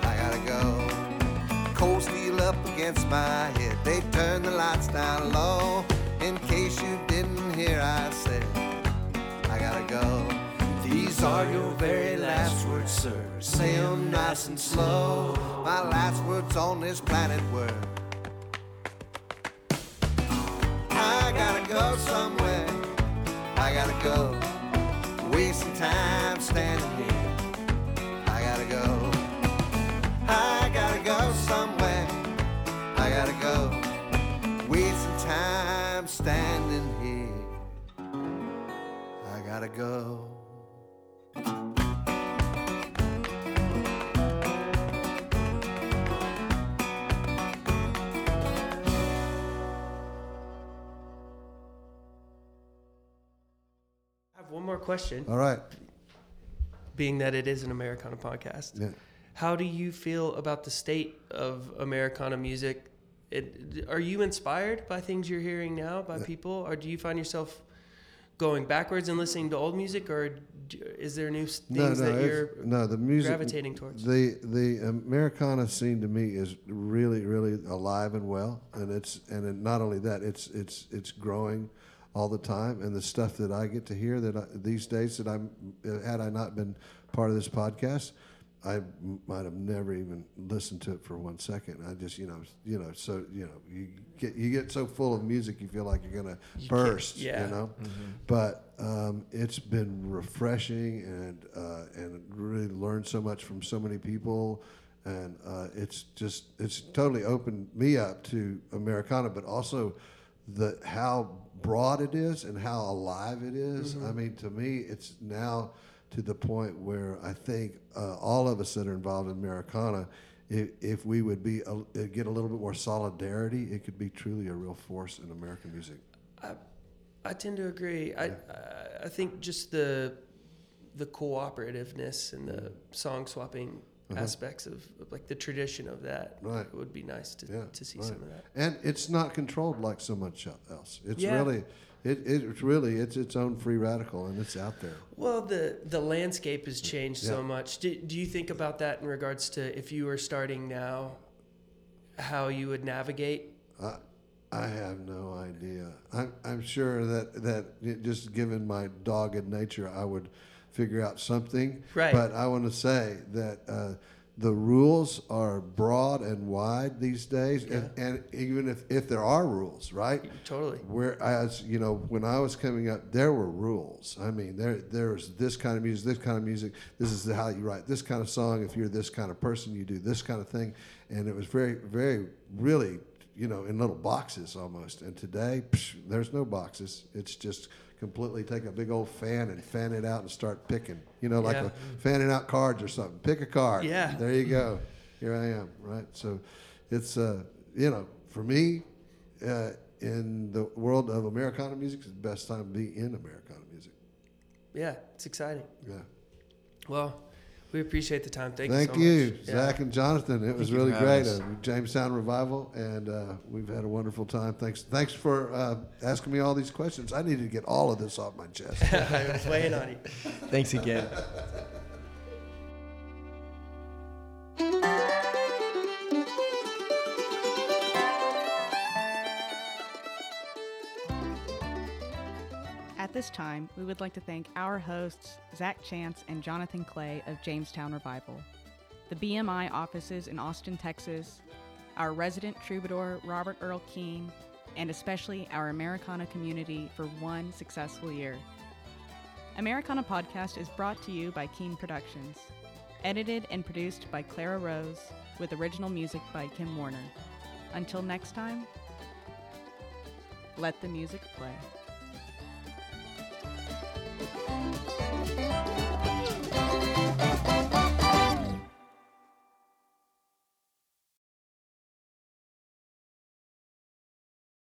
I gotta go. Cold steel up against my head. They turn the lights down low. In case you didn't hear, I said, I gotta go. These are your very last words, sir. Say 'em nice and slow. My last words on this planet were. I gotta go somewhere. I gotta go. Wasting time standing here. Standing here. I gotta go. I have one more question, All right. being that it is an Americana podcast. Yeah. How do you feel about the state of Americana music? It, are you inspired by things you're hearing now by people, or do you find yourself going backwards and listening to old music, or is there new things that you're no, the music gravitating towards? The the Americana scene to me is really really alive and well, and it's and it, not only that, it's it's it's growing all the time, and the stuff that I get to hear that I, these days that I'm had I not been part of this podcast. I m- might have never even listened to it for one second. I just, you know, you know, so you know, you get you get so full of music, you feel like you're gonna can't- burst. yeah. You know, but um, it's been refreshing and uh, and really learned so much from so many people, and uh, it's just it's totally opened me up to Americana, but also the how broad it is and how alive it is. I mean, to me, it's now to the point where I think uh, all of us that are involved in Americana. If, if we would be a, get a little bit more solidarity, it could be truly a real force in American music. I, I tend to agree. I, I I think just the the cooperativeness and the song swapping aspects of, of like the tradition of that Uh-huh. Right. would be nice to, Yeah, to see right. some of that. And it's not controlled like so much else. It's Yeah. really, it, it's really, it's its own free radical, and it's out there. Well, the the landscape has changed so much. Do, do you think about that in regards to if you were starting now, how you would navigate? I, I have no idea. I'm, I'm sure that that just given my dogged nature, I would figure out something. Right. But I want to say that uh, the rules are broad and wide these days, and, and even if, if there are rules, right? Totally. Whereas you know, when I was coming up, there were rules. I mean, there there's this kind of music, this kind of music. This is how you write this kind of song. If you're this kind of person, you do this kind of thing. And it was very, very, really, you know, in little boxes almost. And today, psh, there's no boxes. It's just completely take a big old fan and fan it out and start picking. You know, like Yeah. a fanning out cards or something. Pick a card. Yeah. There you go. Here I am. Right. So, it's uh, you know, for me, uh, in the world of Americana music, it's the best time to be in Americana music. Yeah, it's exciting. Yeah. Well, We appreciate the time. Thank, Thank you. you, So much. Yeah. Zach and Jonathan. It was you really great. us. Uh, Jamestown Revival, and uh, we've had a wonderful time. Thanks, thanks for uh, asking me all these questions. I needed to get all of this off my chest. I was weighing on you. Thanks again. At this time, we would like to thank our hosts, Zach Chance and Jonathan Clay of Jamestown Revival, the BMI offices in Austin, Texas, our resident troubadour, Robert Earl Keen, and especially our Americana community for one successful year. Americana Podcast is brought to you by Keen Productions, edited and produced by Clara Rose, with original music by Kim Warner. Until next time, let the music play. Thank you.